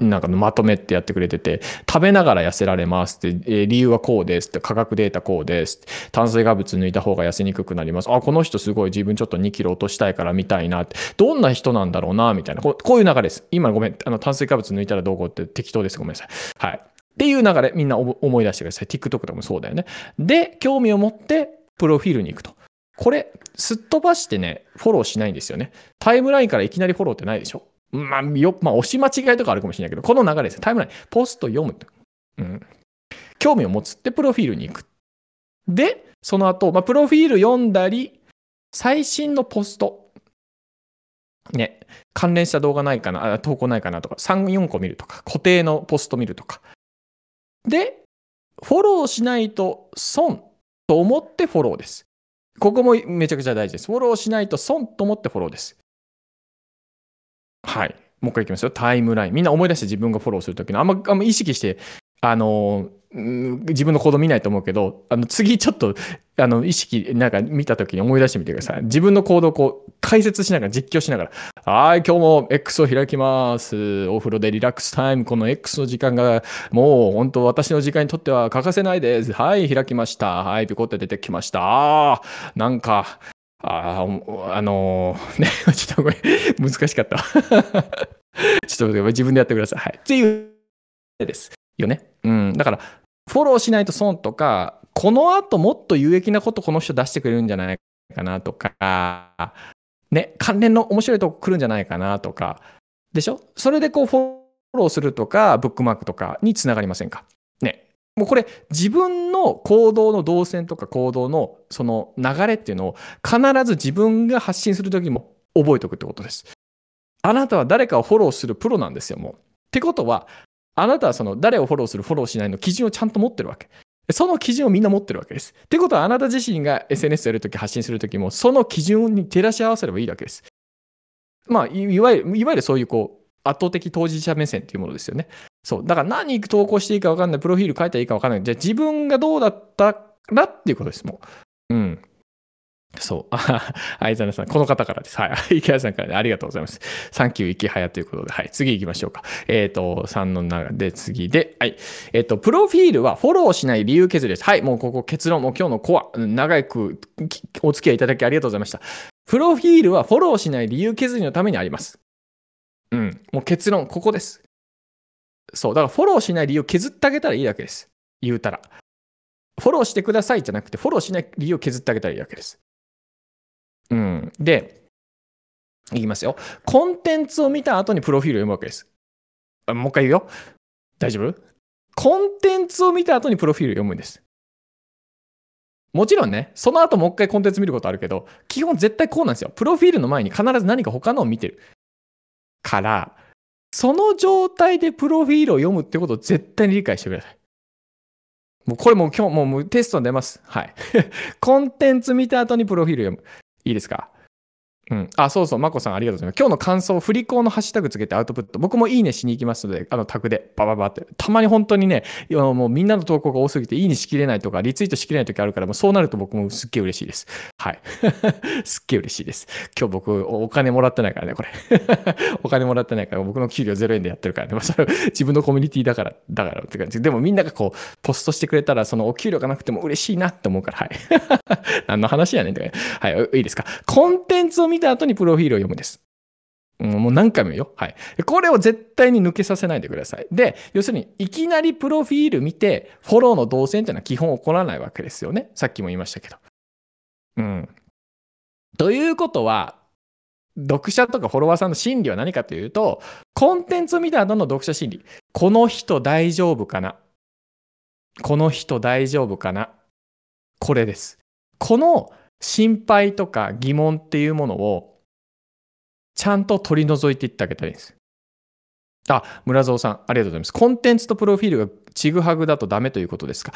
なんかまとめってやってくれてて、食べながら痩せられますって、えー、理由はこうですって、価格データこうです。炭水化物抜いた方が痩せにくくなります。あ、この人すごい自分ちょっと2キロ落としたいから見たいなって。どんな人なんだろうなみたいな。こうこういう流れです。今ごめん。あの、炭水化物抜いたらどうこうって適当です。ごめんなさい。はい。っていう流れ、みんな思い出してください。TikTok とかもそうだよね。で、興味を持って、プロフィールに行くと。これ、すっ飛ばしてね、フォローしないんですよね。タイムラインからいきなりフォローってないでしょまあ、よ、まあ、押し間違いとかあるかもしれないけど、この流れですね。タイムライン。ポスト読む。うん。興味を持つって、プロフィールに行く。で、その後、まあ、プロフィール読んだり、最新のポスト。ね、関連した動画ないかな、投稿ないかなとか、3、4個見るとか、固定のポスト見るとか。で、フォローしないと損と思ってフォローです。ここもめちゃくちゃ大事です。フォローしないと損と思ってフォローです。はい。もう一回いきますよ。タイムライン。みんな思い出して自分がフォローするときの、あんま、あんま意識してあの、自分の行動見ないと思うけど、あの、次ちょっと、あの、意識、なんか見た時に思い出してみてください。自分の行動をこう、解説しながら、実況しながら、はい、今日も X を開きます。お風呂でリラックスタイム。この X の時間が、もう、本当私の時間にとっては欠かせないです。はい、開きました。はい、ピコって出てきました。ああ、なんか、ああ、あのー、ね、ちょっとこれ、難しかった。ちょっと、自分でやってください。はい。っていうです。よね。うん。だから、フォローしないと損とか、この後もっと有益なことこの人出してくれるんじゃないかなとか、ね、関連の面白いとこ来るんじゃないかなとか、でしょ？それでこうフォローするとか、ブックマークとかにつながりませんか？ね。もうこれ自分の行動の動線とか行動のその流れっていうのを必ず自分が発信するときも覚えておくってことです。あなたは誰かをフォローするプロなんですよ、もう。ってことは、あなたはその誰をフォローする、フォローしないの基準をちゃんと持ってるわけ。その基準をみんな持ってるわけです。ってことは、あなた自身が SNS やるとき、発信するときも、その基準に照らし合わせればいいわけです。まあ、いわゆる、いわゆるそういうこう、圧倒的当事者目線っていうものですよね。そう。だから何投稿していいか分かんない、プロフィール書いたらいいか分かんない。じゃあ自分がどうだったらっていうことです、もう。うん。そう。あ、相沢さん、この方からです。はい。池谷さんから、ね、ありがとうございます。サンキュー池早ということで、はい。次行きましょうか。えっ、ー、と、3の中で次で、はい。えっ、ー、と、プロフィールはフォローしない理由削りです。はい。もうここ結論、もう今日のコア、長くお付き合いいただきありがとうございました。プロフィールはフォローしない理由削りのためにあります。うん。もう結論、ここです。そう。だからフォローしない理由削ってあげたらいいだけです。言うたら。フォローしてくださいじゃなくて、フォローしない理由を削ってあげたらいいわけです。うん。で、いきますよ。コンテンツを見た後にプロフィールを読むわけです。あもう一回言うよ。大丈夫？コンテンツを見た後にプロフィールを読むんです。もちろんね、その後もう一回コンテンツ見ることあるけど、基本絶対こうなんですよ。プロフィールの前に必ず何か他のを見てる。から、その状態でプロフィールを読むってことを絶対に理解してください。もうこれもう今日もうテストに出ます。はい。コンテンツ見た後にプロフィール読む。いいですか？うん。あ、そうそう、まこさんありがとうございます。今日の感想、振り子のハッシュタグつけてアウトプット。僕もいいねしに行きますので、あのタグでバババって。たまに本当にね、もうみんなの投稿が多すぎていいねしきれないとか、リツイートしきれない時あるから、もうそうなると僕もすっげえ嬉しいです。はい。すっげえ嬉しいです。今日僕お金もらってないからね、これ。お金もらってないから、僕の給料0円でやってるからね。まあ、それ自分のコミュニティだから、だからって感じ。でもみんながこう、ポストしてくれたら、そのお給料がなくても嬉しいなって思うから、はい。何の話やねんって。はい、いいですか。コンテンツを見見た後にプロフィールを読むです。もう何回もよ。はい。これを絶対に抜けさせないでください。で、要するに、いきなりプロフィール見て、フォローの動線っていうのは基本起こらないわけですよね。さっきも言いましたけど。うん。ということは、読者とかフォロワーさんの心理は何かというと、コンテンツを見た後の読者心理。この人大丈夫かな？この人大丈夫かな？これです。この心配とか疑問っていうものをちゃんと取り除いていってあげたらいいです。あ、村蔵さん、ありがとうございます。コンテンツとプロフィールがちぐはぐだとダメということですか？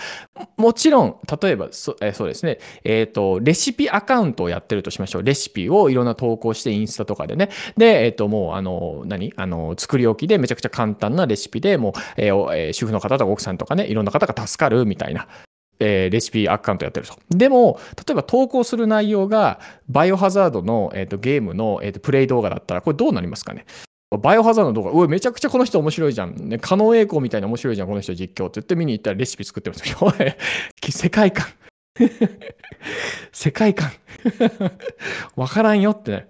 もちろん、例えばそ、えそうですね、えっ、ー、と、レシピアカウントをやってるとしましょう。レシピをいろんな投稿して、インスタとかでね。で、えっ、ー、と、もう、あの、何？あの、作り置きでめちゃくちゃ簡単なレシピでもう、えー、えー、主婦の方とか奥さんとかね、いろんな方が助かるみたいな。えー、レシピアカウントやってると。でも、例えば投稿する内容が、バイオハザードの、えーと、ゲームの、えーと、プレイ動画だったら、これどうなりますかね？バイオハザードの動画、うわ、めちゃくちゃこの人面白いじゃん。ね、可能栄光みたいな面白いじゃん、この人実況って言って見に行ったらレシピ作ってますよ。世界観。世界観。わからんよってね。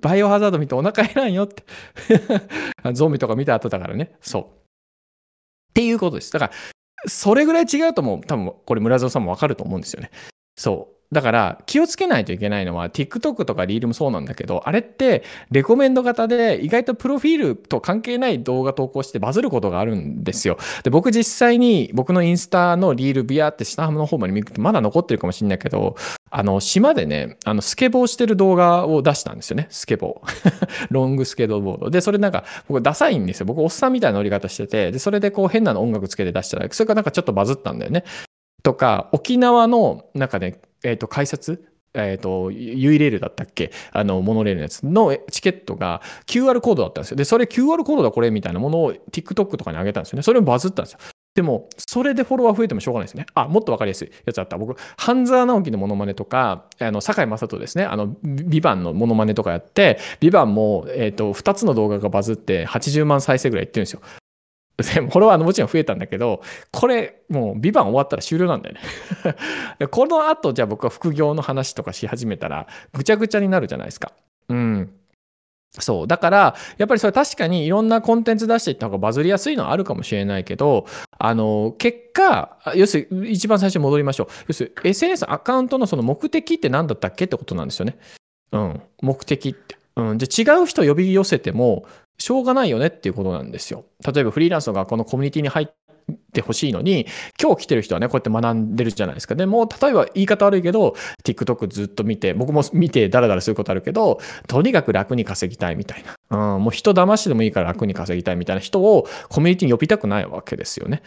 バイオハザード見てお腹減らんよって。ゾンビとか見た後だからね。そう。っていうことです。だから、それぐらい違うとも多分これ村蔵さんもわかると思うんですよね。そう。だから気をつけないといけないのは TikTok とかリールもそうなんだけどあれってレコメンド型で意外とプロフィールと関係ない動画投稿してバズることがあるんですよ。で僕実際に僕のインスタのリールビアって下浜の方まで見るとまだ残ってるかもしれないけどあの島でねあのスケボーしてる動画を出したんですよねスケボー。ロングスケートボード。でそれなんか僕ダサいんですよ。僕おっさんみたいな乗り方しててでそれでこう変なの音楽つけて出したらそれがなんかちょっとバズったんだよね。とか沖縄の中でえっ、と、改札？えっ、ー、と、ユイレールだったっけ？あの、モノレールのやつのチケットが QR コードだったんですよ。で、それ QR コードだこれみたいなものを TikTok とかに上げたんですよね。それもバズったんですよ。でも、それでフォロワー増えてもしょうがないですね。あ、もっとわかりやすいやつあった。僕、半沢直樹のモノマネとか、あの、坂井正人ですね。あの、ビバンのモノマネとかやって、ビバンも、えっ、ー、と、2つの動画がバズって80万再生ぐらいいってるんですよ。フォロワーのもちろん増えたんだけど、これ、もう、ビバン終わったら終了なんだよね この後、じゃあ僕は副業の話とかし始めたら、ぐちゃぐちゃになるじゃないですか。うん。そう。だから、やっぱりそれ確かにいろんなコンテンツ出していった方がバズりやすいのはあるかもしれないけど、あの、結果、要するに一番最初に戻りましょう。要するに SNS アカウントのその目的って何だったっけってことなんですよね。うん。目的って。うん。じゃ違う人呼び寄せても、しょうがないよねっていうことなんですよ。例えばフリーランスの学校のコミュニティに入ってほしいのに、今日来てる人はね、こうやって学んでるじゃないですか。でも、例えば言い方悪いけど、TikTok ずっと見て、僕も 見てダラダラすることあるけど、とにかく楽に稼ぎたいみたいな。うん、もう人騙してでもいいから楽に稼ぎたいみたいな人をコミュニティに呼びたくないわけですよね。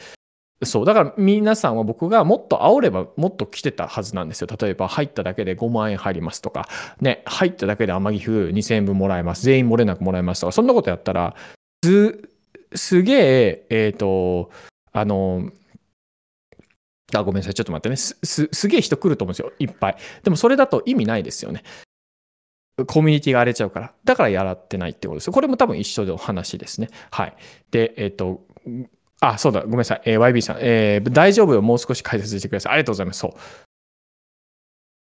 そう。だから皆さんは僕がもっと煽ればもっと来てたはずなんですよ。例えば入っただけで5万円入りますとか、ね、入っただけで天城府2000円分もらえます。全員漏れなくもらえますとか、そんなことやったら、す、すげえ、えっ、ー、と、あの、あ、ごめんなさい。ちょっと待ってね。す、す、すげえ人来ると思うんですよ。いっぱい。でもそれだと意味ないですよね。コミュニティが荒れちゃうから。だからやらってないってことです。これも多分一緒の話ですね。はい。で、えっ、ー、と、あ、そうだ、ごめんなさい。えー、YB さん、えー、大丈夫？よ、もう少し解説してください。ありがとうございます。そう。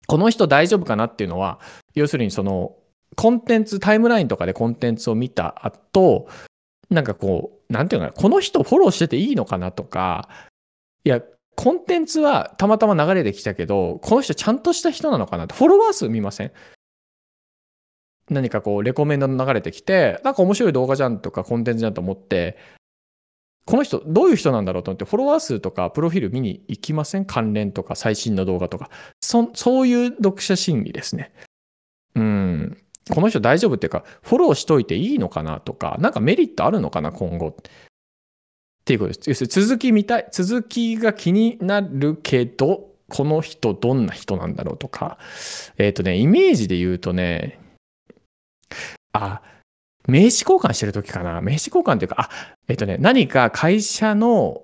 この人大丈夫かなっていうのは、要するにその、コンテンツ、タイムラインとかでコンテンツを見た後、なんかこう、なんていうのかな、この人フォローしてていいのかなとか、いや、コンテンツはたまたま流れてきたけど、この人ちゃんとした人なのかなって、フォロワー数見ません？何かこう、レコメンドの流れてきて、なんか面白い動画じゃんとかコンテンツじゃんと思って、この人、どういう人なんだろうと思って、フォロワー数とか、プロフィール見に行きません？関連とか、最新の動画とか。そ、そういう読者心理ですね。うん。この人大丈夫っていうか、フォローしといていいのかなとか、なんかメリットあるのかな、今後。っていうことです。要するに続き見たい、続きが気になるけど、この人どんな人なんだろうとか。えっ、ー、とね、イメージで言うとね、あ、名刺交換してる時かな？名刺交換っていうか、あ、えっとね、何か会社の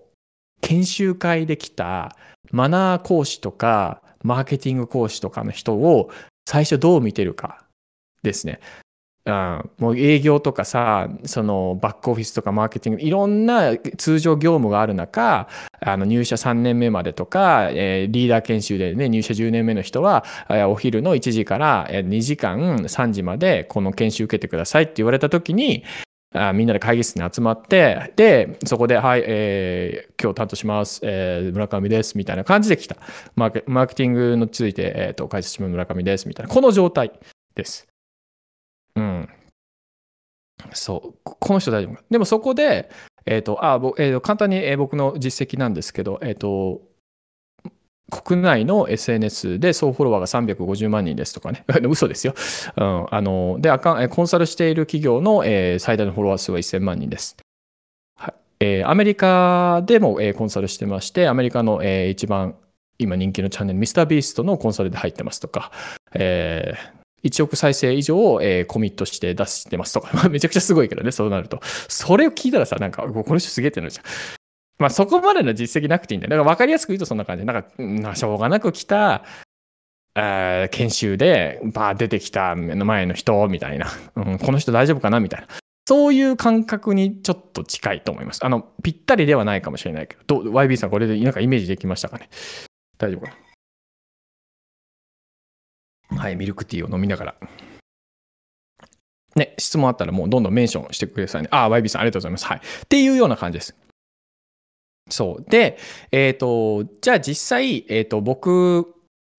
研修会で来たマナー講師とか、マーケティング講師とかの人を最初どう見てるかですね。もう営業とかさ、そのバックオフィスとかマーケティング、いろんな通常業務がある中、あの入社3年目までとか、えー、リーダー研修でね、入社10年目の人は、え、お昼の1時から2時間3時までこの研修受けてくださいって言われた時に、あみんなで会議室に集まって、で、そこで、はい、えー、今日担当します、えー、村上です、みたいな感じで来た。マーケマーケティングについて、えっ、ー、と、解説します村上です、みたいな。この状態です。うん。そう。この人大丈夫か。でもそこで、えっ、ー、と、あ、えー、簡単に、僕の実績なんですけど、えっ、ー、と、国内の SNS で総フォロワーが350万人ですとかね。嘘ですよ。うん。あの、で、コンサルしている企業の、えー、最大のフォロワー数は1000万人です。えー、アメリカでも、えー、コンサルしてまして、アメリカの、えー、一番今人気のチャンネル、ミスタービーストのコンサルで入ってますとか、えー、1億再生以上を、えー、コミットして出してますとか、めちゃくちゃすごいけどね、そうなると。それを聞いたらさ、なんか、この人すげえってなるじゃん。まあそこまでの実績なくていいんだよ。だから分かりやすく言うとそんな感じ。なんか、なしょうがなく来た、えー、研修で、バー出てきた目の前の人みたいな、うん、この人大丈夫かなみたいな。そういう感覚にちょっと近いと思います。あの、ぴったりではないかもしれないけど、ど YB さんこれでなんかイメージできましたかね？大丈夫かな？はい、ミルクティーを飲みながら。ね、質問あったらもうどんどんメンションしてくださいね。あ、YB さんありがとうございます。はい。っていうような感じです。そう。で、えっ、ー、と、じゃあ実際、えっ、ー、と、僕、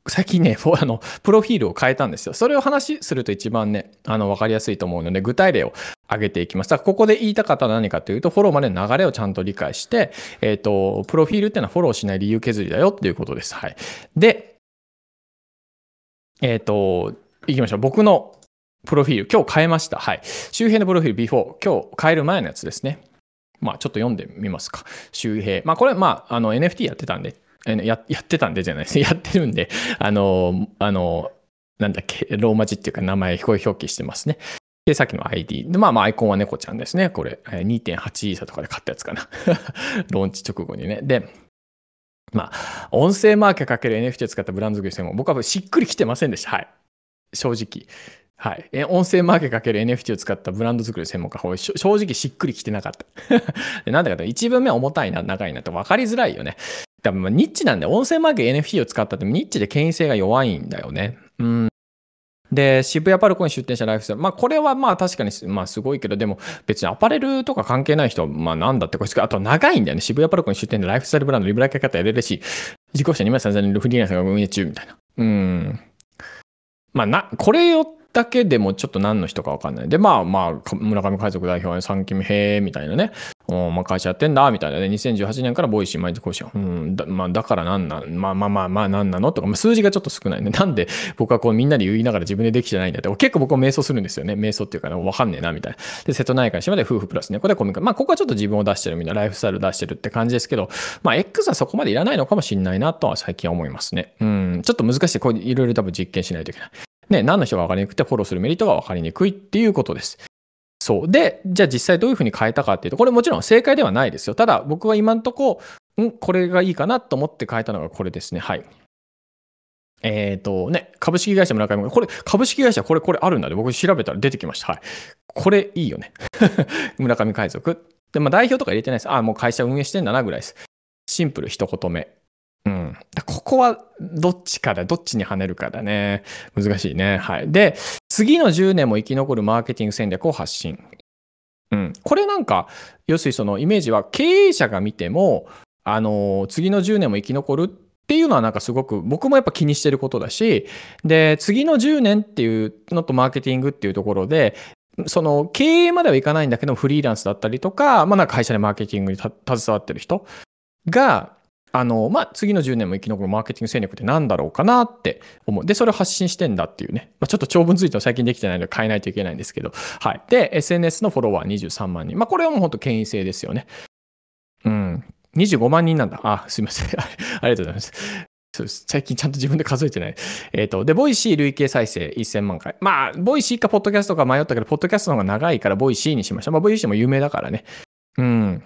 最近ね、あの、プロフィールを変えたんですよ。それを話すると一番ね、あの、わかりやすいと思うので、具体例を挙げていきます。だからここで言いたかったのは何かというと、フォローまでの流れをちゃんと理解して、えっ、ー、と、プロフィールっていうのはフォローしない理由削りだよっていうことです。はい。で、えっ、ー、と、行きましょう。僕のプロフィール、今日変えました。はい。周辺のプロフィール、before、今日変える前のやつですね。まあ、ちょっと読んでみますか。周平。まあ、これ、まあ、あの、NFT やってたんで、ややってたんでじゃないです。やってるんで、あの、あの、なんだっけ、ローマ字っていうか名前、こう表記してますね。で、さっきの ID。で、まあまあ、アイコンは猫ちゃんですね。これ、2.8イーサとかで買ったやつかな。ローンチ直後にね。で、まあ、音声マーケかける NFT を使ったブランド作りしても、僕はしっくりきてませんでした。はい。正直。はい。音声マーケかける NFT を使ったブランド作り専門家、正直しっくりきてなかった。なんでかと、一文目重たいな、長いなって分かりづらいよね。多分ニッチなんで、音声マーケ NFT を使ったってニッチで権威性が弱いんだよね。うん。で、渋谷パルコに出店したライフスタイル。まあ、これはまあ確かに、まあすごいけど、でも別にアパレルとか関係ない人は、まあなんだってこいつか、あと長いんだよね。渋谷パルコに出店でライフスタイルブランドリブライ方やれるし、事故者2万3000人フリーランスが運営中みたいな。うん。まあな、これよだけでもちょっと何の人かわかんない。で、まあまあ、村上海賊代表は3期目、へえ、みたいなね。おまあ会社やってんだ、みたいなね。2018年からボイシー毎日講師うん、だ,、まあ、だからなんなん、まあまあまあまあ何なのとか、まあ、数字がちょっと少ないね。なんで僕はこうみんなで言いながら自分でできてないんだって。結構僕は瞑想するんですよね。瞑想っていうか、ね、わかんねえな、みたいな。で、瀬戸内海島で夫婦プラスね。これコミカまあここはちょっと自分を出してるみんな、ライフスタイル出してるって感じですけど、まあ X はそこまでいらないのかもしれないなとは最近は思いますね。うん、ちょっと難しい。こういろいろ多分実験しないといけない。ね、何の人が分かりにくくてフォローするメリットが分かりにくいっていうことです。そう。で、じゃあ実際どういうふうに変えたかっていうと、これもちろん正解ではないですよ。ただ僕は今んとこ、んこれがいいかなと思って変えたのがこれですね。はい。えっ、ー、とね、株式会社村上これ、株式会社これ、これあるんだで、僕調べたら出てきました。はい。これいいよね。村上海賊。で、まあ代表とか入れてないです。あ、もう会社運営してんだなぐらいです。シンプル一言目。うん。ここはどっちかだ、どっちに跳ねるかだね。難しいね。はい。で、次の10年も生き残るマーケティング戦略を発信。うん。これなんか、要するにそのイメージは経営者が見ても、あの、次の10年も生き残るっていうのはなんかすごく僕もやっぱ気にしてることだし、で、次の10年っていうのとマーケティングっていうところで、その経営まではいかないんだけどフリーランスだったりとか、まあなんか会社でマーケティングに携わってる人が、あの、まあ、次の10年も生き残るマーケティング戦略って何だろうかなって思う。で、それを発信してんだっていうね。まあ、ちょっと長文ツイート最近できてないので変えないといけないんですけど。はい。で、SNS のフォロワー23万人。まあ、これはもう本当権威性ですよね。うん。25万人なんだ。あ、すいません。ありがとうございます。そうです。最近ちゃんと自分で数えてない。えっ、ー、と、で、ボイシー累計再生1000万回。まあ、ボイシーかポッドキャストか迷ったけど、ポッドキャストの方が長いからボイシーにしました。まあ、ボイシーも有名だからね。うん。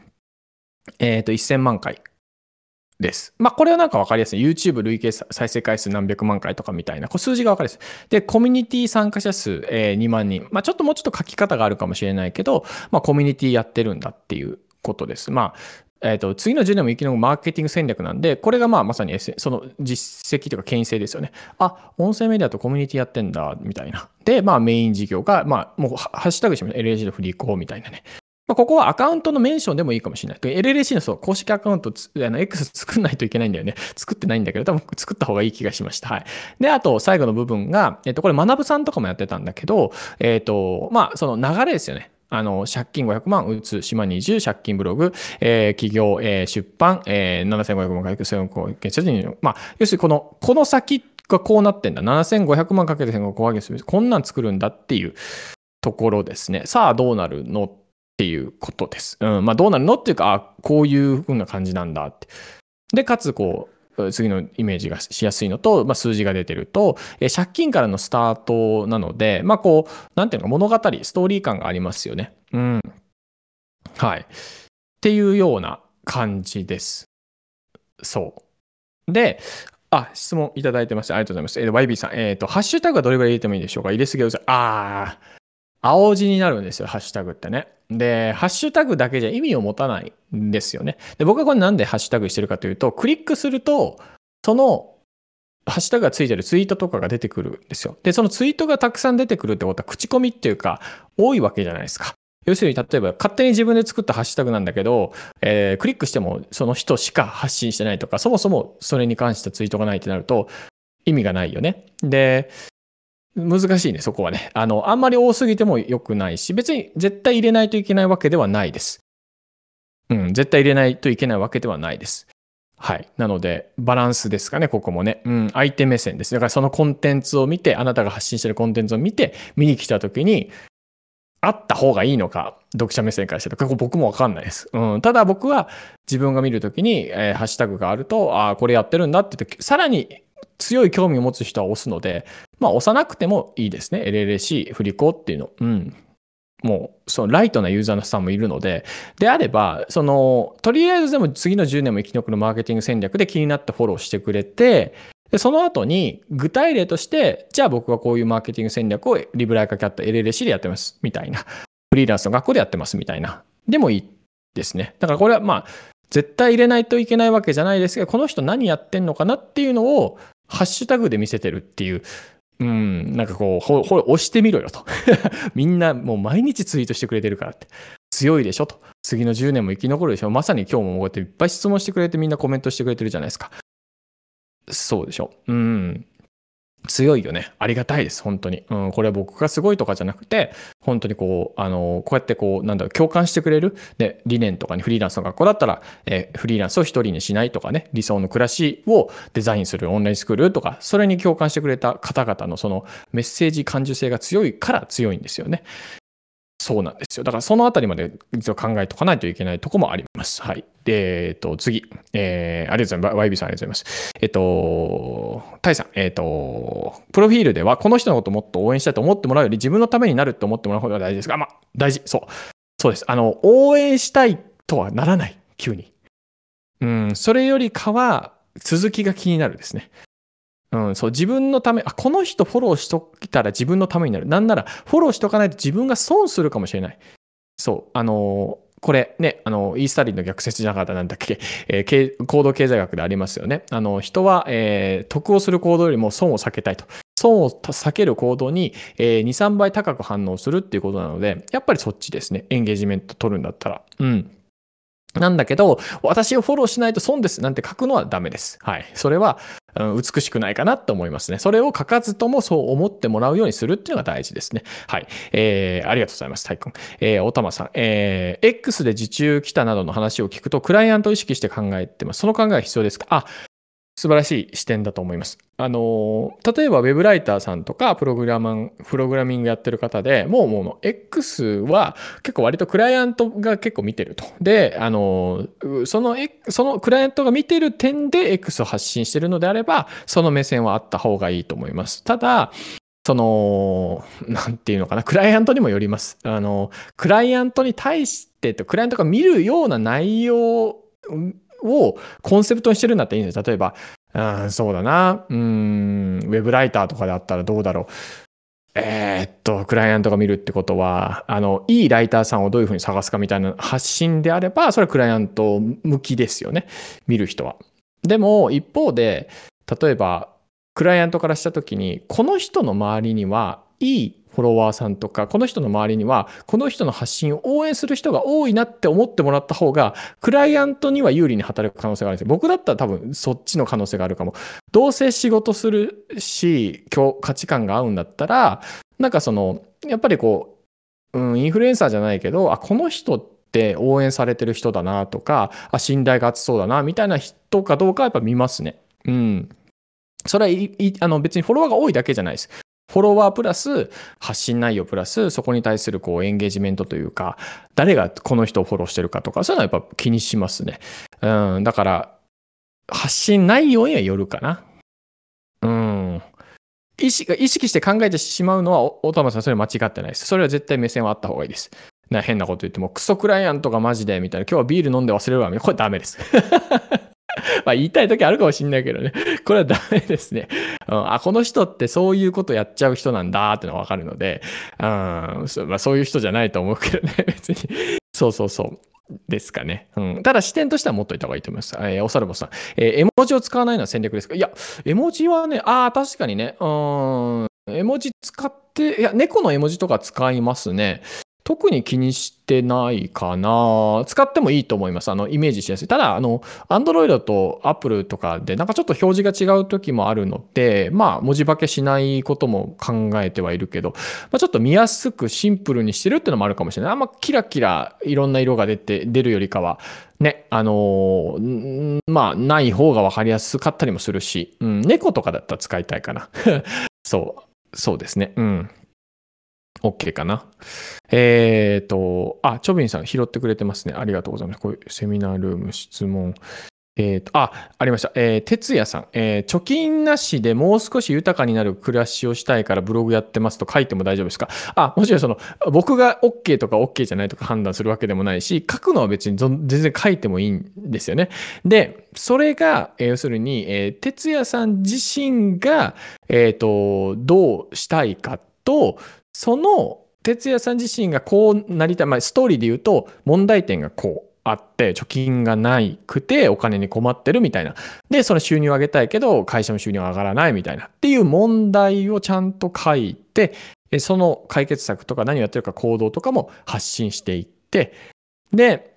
えっ、ー、と、1000万回。です。まあ、これはなんかわかりやすい。YouTube 累計再生回数何百万回とかみたいな、こう数字がわかりやすい。で、コミュニティ参加者数、えー、2万人。まあ、ちょっともうちょっと書き方があるかもしれないけど、まあ、コミュニティやってるんだっていうことです。まあ、えっ、ー、と、次の10年も生き残るマーケティング戦略なんで、これがまあまさに、S、その実績というか権威性ですよね。あ、音声メディアとコミュニティやってんだ、みたいな。で、まあメイン事業が、まあもうハッシュタグしても LAG のフリーコーみたいなね。まあ、ここはアカウントのメンションでもいいかもしれない。LLC のそう公式アカウントあの X 作んないといけないんだよね。作ってないんだけど、多分作った方がいい気がしました。はい。で、あと最後の部分が、えっと、これ学さんとかもやってたんだけど、えっと、まあ、その流れですよね。あの、借金500万、打つ、島20、借金ブログ、えー、企業、えー、出版、えー、7500万かけて1500件設定まあ、要するにこの、この先がこうなってんだ。7500万かけて1500件する。こんなん作るんだっていうところですね。さあ、どうなるのっていうことです。うん。まあどうなるのっていうか、あ、こういう風な感じなんだって。で、かつこう、次のイメージがしやすいのと、まあ、数字が出てると、え借金からのスタートなので、まあこう、なんていうのか物語、ストーリー感がありますよね。うん。はい。っていうような感じです。そう。で、あ、質問いただいてます。ありがとうございます。えー、YB さん、えっ、と、ハッシュタグはどれぐらい入れてもいいでしょうか？入れすぎはうざい。あー、青字になるんですよ、ハッシュタグってね。で、ハッシュタグだけじゃ意味を持たないんですよね。で、僕はこれなんでハッシュタグしてるかというと、クリックすると、その、ハッシュタグがついてるツイートとかが出てくるんですよ。で、そのツイートがたくさん出てくるってことは、口コミっていうか、多いわけじゃないですか。要するに、例えば、勝手に自分で作ったハッシュタグなんだけど、えークリックしてもその人しか発信してないとか、そもそもそれに関したツイートがないってなると、意味がないよね。で、難しいね、そこはね。あの、あんまり多すぎても良くないし、別に絶対入れないといけないわけではないです。うん、絶対入れないといけないわけではないです。はい。なので、バランスですかね、ここもね。うん、相手目線です。だからそのコンテンツを見て、あなたが発信してるコンテンツを見て、見に来た時に、あった方がいいのか、読者目線からしてここ僕もわかんないです。うん。ただ僕は自分が見るときに、えーハッシュタグがあると、ああ、これやってるんだって言って、さらに強い興味を持つ人は押すので、まあ押さなくてもいいですね。LLC、振り子っていうの。うん。もう、そのライトなユーザーのさんもいるので、であれば、その、とりあえずでも次の10年も生き残るマーケティング戦略で気になってフォローしてくれて、で、その後に具体例として、じゃあ僕はこういうマーケティング戦略をリブライカキャット LLC でやってます、みたいな。フリーランスの学校でやってます、みたいな。でもいいですね。だからこれはまあ、絶対入れないといけないわけじゃないですけど、この人何やってんのかなっていうのを、ハッシュタグで見せてるっていう、うん、なんかこう、ほ、ほ、押してみろよと。みんなもう毎日ツイートしてくれてるからって。強いでしょと。次の10年も生き残るでしょ。まさに今日もこうやっていっぱい質問してくれてみんなコメントしてくれてるじゃないですか。そうでしょ。うん。強いよね。ありがたいです。本当に。うん。これは僕がすごいとかじゃなくて、本当にこう、あの、こうやってこう、なんだろう、共感してくれる。で、理念とかにフリーランスの学校だったら、えーフリーランスを一人にしないとかね、理想の暮らしをデザインするオンラインスクールとか、それに共感してくれた方々のそのメッセージ感受性が強いから強いんですよね。そうなんですよ。だからそのあたりまで実は考えとかないといけないとこもあります。はい。で、えっと、次。えー、ありがとうございます。YB さんありがとうございます。えっと、タイさん、えっと、プロフィールではこの人のこともっと応援したいと思ってもらうより自分のためになると思ってもらう方が大事ですが、まあ、大事。そう。そうです。あの、応援したいとはならない。急に。うん、それよりかは、続きが気になるですね。うん、そう、自分のため、あ、この人フォローしといたら自分のためになる。なんなら、フォローしとかないと自分が損するかもしれない。そう、あのーこれね、あの、イースタリーの逆説じゃなかったなんだっけ、えー行動経済学でありますよね。あの、人は、えー得をする行動よりも損を避けたいと。損を避ける行動に、えー2、3倍高く反応するっていうことなので、やっぱりそっちですね。エンゲージメント取るんだったら。うん。なんだけど、私をフォローしないと損ですなんて書くのはダメです。はい。それは、美しくないかなと思いますね。それを書かずともそう思ってもらうようにするっていうのが大事ですね。はい。えー、ありがとうございます、タイ君。えー、おたまさん。えー、X で受注来たなどの話を聞くと、クライアントを意識して考えてます。その考えは必要ですか？あ、素晴らしい視点だと思います。あの、例えばウェブライターさんとかプログラマン、プログラミングやってる方でもうもう X は結構割とクライアントが結構見てると。で、あの、その、X- そのクライアントが見てる点で X を発信してるのであれば、その目線はあった方がいいと思います。ただ、その、なんていうのかな、クライアントにもよります。あの、クライアントに対してと、クライアントが見るような内容をコンセプトにしてるんだったらいいんです。例えば、うん、そうだな、うん、ウェブライターとかだったらどうだろう。えーっと、クライアントが見るってことは、あの、いいライターさんをどういうふうに探すかみたいな発信であれば、それはクライアント向きですよね。見る人は。でも、一方で、例えば、クライアントからしたときに、この人の周りには、いいフォロワーさんとか、この人の周りには、この人の発信を応援する人が多いなって思ってもらった方が、クライアントには有利に働く可能性があるんですよ。僕だったら多分そっちの可能性があるかも。どうせ仕事するし、今日価値観が合うんだったら、なんかその、やっぱりこう、うん、インフルエンサーじゃないけど、あ、この人って応援されてる人だなとか、あ、信頼が厚そうだな、みたいな人かどうかはやっぱ見ますね。うん。それはいあの別にフォロワーが多いだけじゃないです。フォロワープラス発信内容プラスそこに対するこうエンゲージメントというか、誰がこの人をフォローしてるかとか、そういうのはやっぱ気にしますね。うん、だから、発信内容にはよるかな。うん。意識意識して考えてしまうのは、おおたまさん、それ間違ってないです。それは絶対目線はあった方がいいです。な変なこと言っても、クソクライアントがマジで、みたいな、今日はビール飲んで忘れるわ、みたいなこれダメです。まあ言いたい時あるかもしんないけどね。これはダメですね。うん、あ、この人ってそういうことやっちゃう人なんだってのがわかるので、うんそまあ、そういう人じゃないと思うけどね、別に。そうそうそう。ですかね。うん。ただ視点としては持っといた方がいいと思います。えーおさるぼさん。えー絵文字を使わないのは戦略ですか？いや、絵文字はね、ああ、確かにね。うん。絵文字使って、いや、猫の絵文字とか使いますね。特に気にしてないかな。使ってもいいと思います。あの、イメージしやすい。ただ、あの、Android と Apple とかで、なんかちょっと表示が違う時もあるので、まあ、文字化けしないことも考えてはいるけど、まあ、ちょっと見やすくシンプルにしてるっていうのもあるかもしれない。あんまキラキラいろんな色が出て、出るよりかは、ね、あのーまあ、ない方が分かりやすかったりもするし、うん、猫とかだったら使いたいかな。そう、そうですね。うん。OK かな。えっ、と、あ、チョビンさん拾ってくれてますね。ありがとうございます。こういうセミナールーム質問。えっ、と、あ、ありました。えー、哲也さん、えー貯金なしでもう少し豊かになる暮らしをしたいからブログやってますと書いても大丈夫ですか？あ、もちろんその、僕が OK とか OK じゃないとか判断するわけでもないし、書くのは別に全然書いてもいいんですよね。で、それが、えー要するに、えー哲也さん自身が、えっ、と、どうしたいかと、その、哲也さん自身がこうなりたい、まあ、ストーリーで言うと、問題点がこうあって、貯金がないくて、お金に困ってるみたいな。で、その収入を上げたいけど、会社の収入が上がらないみたいな。っていう問題をちゃんと書いて、その解決策とか何をやってるか行動とかも発信していって、で、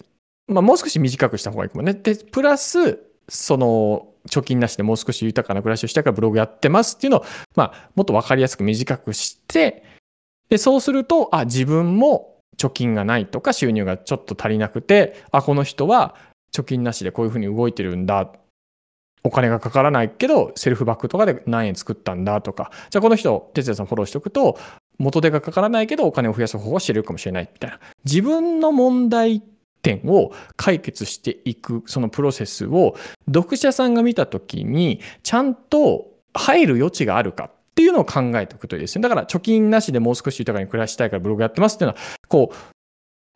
まあ、もう少し短くした方がいいかもね。で、プラス、その、貯金なしでもう少し豊かな暮らしをしたからブログやってますっていうのを、まあ、もっとわかりやすく短くして、で、そうすると、あ、自分も貯金がないとか収入がちょっと足りなくて、あ、この人は貯金なしでこういうふうに動いてるんだ。お金がかからないけど、セルフバックとかで何円作ったんだとか、じゃあこの人、哲也さんフォローしておくと、元手がかからないけどお金を増やす方法を知れるかもしれないみたいな。自分の問題点を解決していく、そのプロセスを読者さんが見たときに、ちゃんと入る余地があるかていうのを考えておくといいですね。だから貯金なしでもう少し豊かに暮らしたいからブログやってますっていうのは、こう、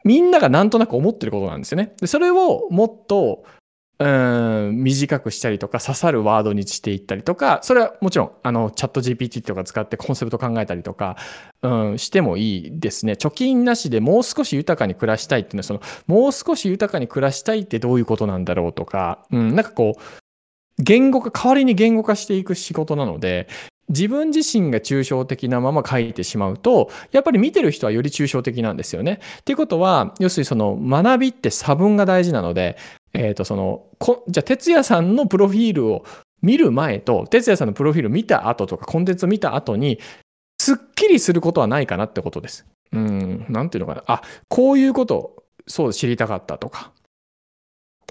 みんながなんとなく思ってることなんですよね。でそれをもっと、うん、短くしたりとか、刺さるワードにしていったりとか、それはもちろん、あの、チャット GPT とか使ってコンセプト考えたりとか、うん、してもいいですね。貯金なしでもう少し豊かに暮らしたいっていうのは、その、もう少し豊かに暮らしたいってどういうことなんだろうとか、うん、なんかこう、言語化、代わりに言語化していく仕事なので、自分自身が抽象的なまま書いてしまうと、やっぱり見てる人はより抽象的なんですよね。っていうことは、要するにその学びって差分が大事なので、えっ、と、その、こじゃあ、哲也さんのプロフィールを見る前と、哲也さんのプロフィール見た後とか、コンテンツを見た後に、すっきりすることはないかなってことです。うん、なんていうのかな。あ、こういうこと、そう知りたかったとか。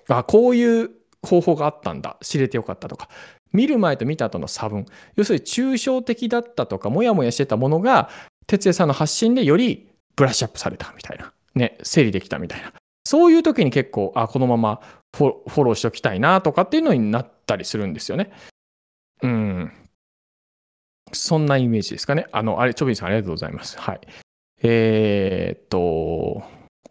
あ、こういう方法があったんだ。知れてよかったとか。見る前と見た後の差分。要するに抽象的だったとか、もやもやしてたものが、哲也さんの発信でよりブラッシュアップされたみたいな。ね、整理できたみたいな。そういう時に結構、あ、このままフォローしておきたいなとかっていうのになったりするんですよね。うん。そんなイメージですかね。あの、あれ、チョビンさんありがとうございます。はい。えーっと、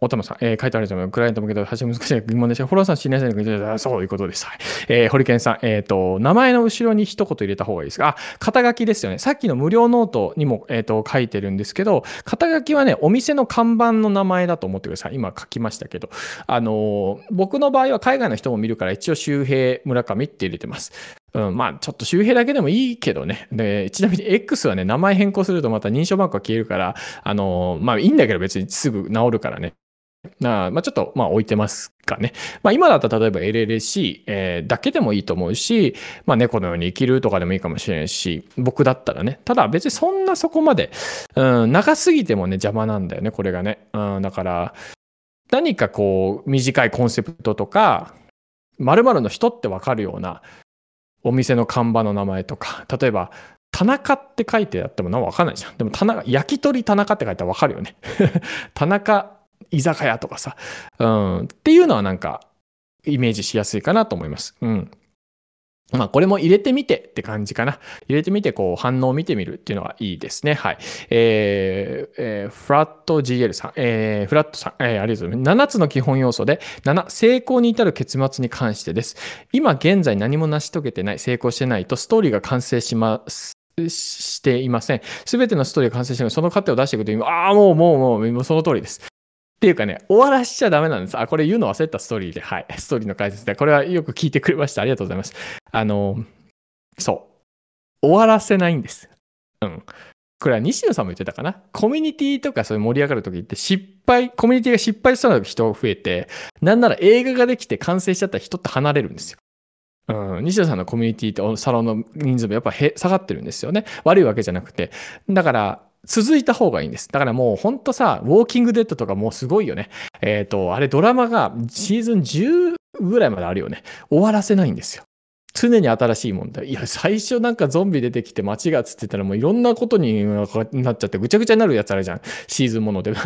おたまさん、えー書いてあると思う。クライアント向けて発信難しい疑問でした。フォロワーさん、信頼されるかそういうことです。はい。えー、ホリケンさん、えーっと、名前の後ろに一言入れた方がいいですか？あ、肩書きですよね。さっきの無料ノートにも、えっと、書いてるんですけど、肩書きはね、お店の看板の名前だと思ってください。今書きましたけど。あの僕の場合は海外の人も見るから、一応周平村上って入れてます。うん、まあ、ちょっと周平だけでもいいけどね。で、ちなみに X はね、名前変更するとまた認証マークが消えるから、あのまあいいんだけど別にすぐ治るからね。あまあ、ちょっと、まあ、置いてますかね。まあ、今だったら例えば LLC、えーだけでもいいと思うし、まあ、猫のように生きるとかでもいいかもしれないし、僕だったらね。ただ別にそんなそこまで、うん、長すぎてもね、邪魔なんだよね、これがね。うん、だから、何かこう、短いコンセプトとか、〇〇の人ってわかるような、お店の看板の名前とか、例えば、田中って書いてあってもなんかわかんないじゃん。でも田中、焼き鳥田中って書いたらわかるよね。田中居酒屋とかさ。うん。っていうのはなんか、イメージしやすいかなと思います。うん。まあ、これも入れてみてって感じかな。入れてみて、こう、反応を見てみるっていうのがいいですね。はい。えー、えー、フラット GL さん、えー、フラットさん、えー、ありがとうございます。7つの基本要素で、7、成功に至る結末に関してです。今現在何も成し遂げてない、成功してないと、ストーリーが完成します。していません。すべてのストーリーが完成してその過程を出していくという、ああ、もう、もう、もう、もうその通りです。っていうかね、終わらしちゃダメなんです。あ、これ言うの忘れたストーリーで。はい。ストーリーの解説で。これはよく聞いてくれました。ありがとうございます。あの、そう。終わらせないんです。うん。これは西野さんも言ってたかな？コミュニティとかそういう盛り上がるときって失敗、コミュニティが失敗しそうな人が増えて、なんなら映画ができて完成しちゃったら人って離れるんですよ。うん、西野さんのコミュニティとサロンの人数もやっぱ下がってるんですよね。悪いわけじゃなくて。だから、続いた方がいいんです。だからもうほんとさ、ウォーキングデッドとかもうすごいよね。えっ、ー、と、あれドラマがシーズン10ぐらいまであるよね。終わらせないんですよ。常に新しい問題。いや、最初なんかゾンビ出てきて街がつってたらもういろんなことになっちゃってぐちゃぐちゃになるやつあるじゃん。シーズンもので。も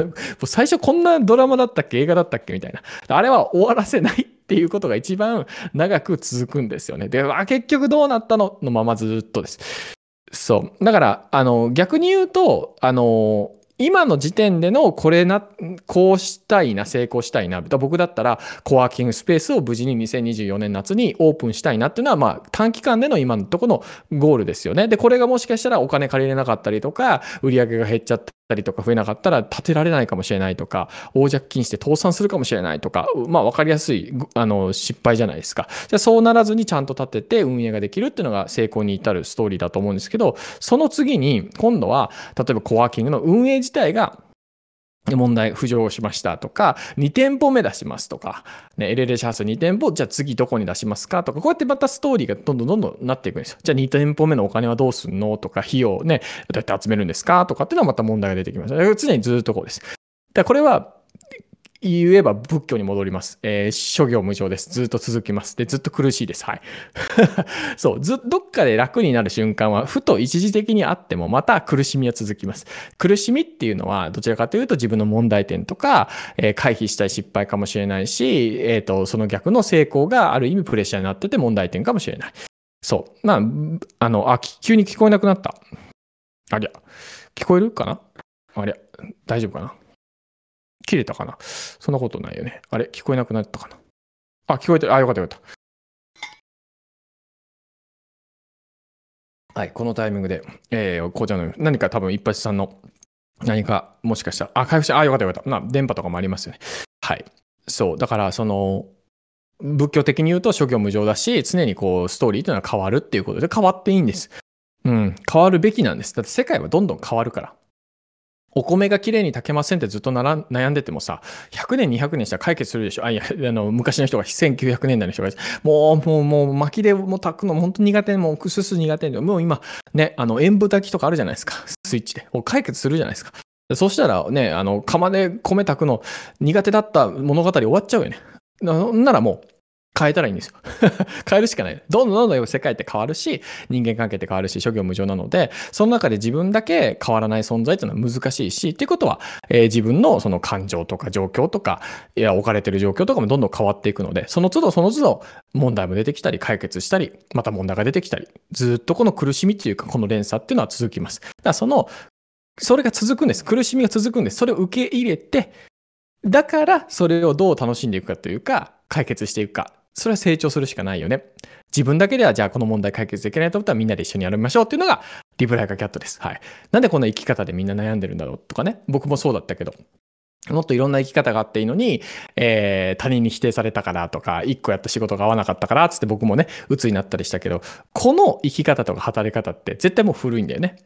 う最初こんなドラマだったっけ映画だったっけみたいな。あれは終わらせないっていうことが一番長く続くんですよね。で、結局どうなったの？のままずっとです。そう。だから、あの、逆に言うと、あの、今の時点でのこれな、こうしたいな、成功したいな。僕だったら、コワーキングスペースを無事に2024年夏にオープンしたいなっていうのは、まあ、短期間での今のところのゴールですよね。で、これがもしかしたらお金借りれなかったりとか、売り上げが減っちゃったりとか増えなかったら建てられないかもしれないとか、大借金して倒産するかもしれないとか、まあ、わかりやすい、あの、失敗じゃないですか。じゃそうならずにちゃんと立てて運営ができるっていうのが成功に至るストーリーだと思うんですけど、その次に、今度は、例えばコワーキングの運営自体が問題浮上しましたとか、2店舗目出しますとか、ね、LLC ハウス2店舗、じゃあ次どこに出しますかとか、こうやってまたストーリーがどんどんどんどんなっていくんですよ。じゃあ2店舗目のお金はどうすんのとか、費用ね、どうやって集めるんですかとかっていうのはまた問題が出てきます。常にずっとこうです。だこれは言えば仏教に戻ります。えー、諸行無常です。ずっと続きます。で、ずっと苦しいです。はい。そう、ず、どっかで楽になる瞬間は、ふと一時的にあっても、また苦しみは続きます。苦しみっていうのは、どちらかというと自分の問題点とか、えー、回避したい失敗かもしれないし、えっ、ー、と、その逆の成功がある意味プレッシャーになってて問題点かもしれない。そう。まあ、あの、あ、急に聞こえなくなった。ありゃ。聞こえるかな？ありゃ。大丈夫かな？切れたかな？そんなことないよね。あれ？聞こえなくなったかな？あ、聞こえてる。あ、よかったよかった。はい、このタイミングで、えー、紅茶の何か多分一発さんの何かもしかしたら、あ、回復した、あ、よかったよかった。まあ、電波とかもありますよね。はい。そう、だからその、仏教的に言うと諸行無常だし、常にこう、ストーリーというのは変わるっていうことで変わっていいんです。うん、変わるべきなんです。だって世界はどんどん変わるから。お米がきれいに炊けませんってずっとなら悩んでてもさ、100年、200年したら解決するでしょ。あ、いや、あの、昔の人が1900年代の人が、もう、もう、もう、薪でもう炊くの本当苦手、もう、くすす苦手で、もう今、ね、あの、塩分炊きとかあるじゃないですか。スイッチで。もう解決するじゃないですか。そしたらね、あの、釜で米炊くの苦手だった物語終わっちゃうよね。なならもう、変えたらいいんですよ。変えるしかない。どんどんどんどん世界って変わるし、人間関係って変わるし、諸行無常なので、その中で自分だけ変わらない存在っていうのは難しいし、っていうことは、えー、自分のその感情とか状況とか、いや、置かれてる状況とかもどんどん変わっていくので、その都度その都度問題も出てきたり、解決したり、また問題が出てきたり、ずっとこの苦しみっていうか、この連鎖っていうのは続きます。だからその、それが続くんです。苦しみが続くんです。それを受け入れて、だからそれをどう楽しんでいくかというか、解決していくかそれは成長するしかないよね。自分だけではじゃあこの問題解決できないと思ったらみんなで一緒にやりましょうっていうのがリブライカキャットです。はい。なんでこんな生き方でみんな悩んでるんだろうとかね。僕もそうだったけど。もっといろんな生き方があっていいのに、えー、他人に否定されたからとか、一個やった仕事が合わなかったからつって僕もね、鬱になったりしたけど、この生き方とか働き方って絶対もう古いんだよね。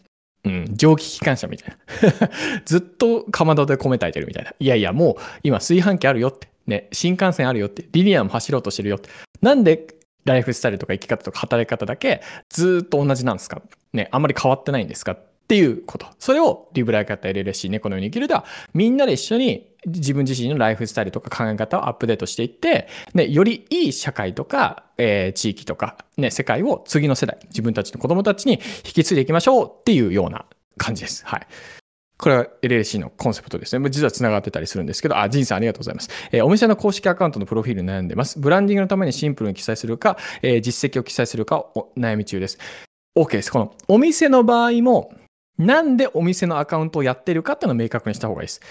うん、蒸気機関車みたいな。ずっとかまどで米炊いてるみたいな。いやいや、もう今炊飯器あるよって。ね、新幹線あるよって、リニアも走ろうとしてるよって。なんでライフスタイルとか生き方とか働き方だけずっと同じなんですか？ね、あんまり変わってないんですか？っていうこと。それをリブライ方 LLC ね、このように生きるでは、みんなで一緒に自分自身のライフスタイルとか考え方をアップデートしていって、ね、よりいい社会とか、えー、地域とか、ね、世界を次の世代、自分たちの子供たちに引き継いでいきましょうっていうような感じです。はい。これは LLC のコンセプトですね。実は繋がってたりするんですけど、あ、ジンさんありがとうございます。えー、お店の公式アカウントのプロフィール悩んでます。ブランディングのためにシンプルに記載するか、えー、実績を記載するかを悩み中です。OK です。このお店の場合も、なんでお店のアカウントをやってるかっていうのを明確にした方がいいです。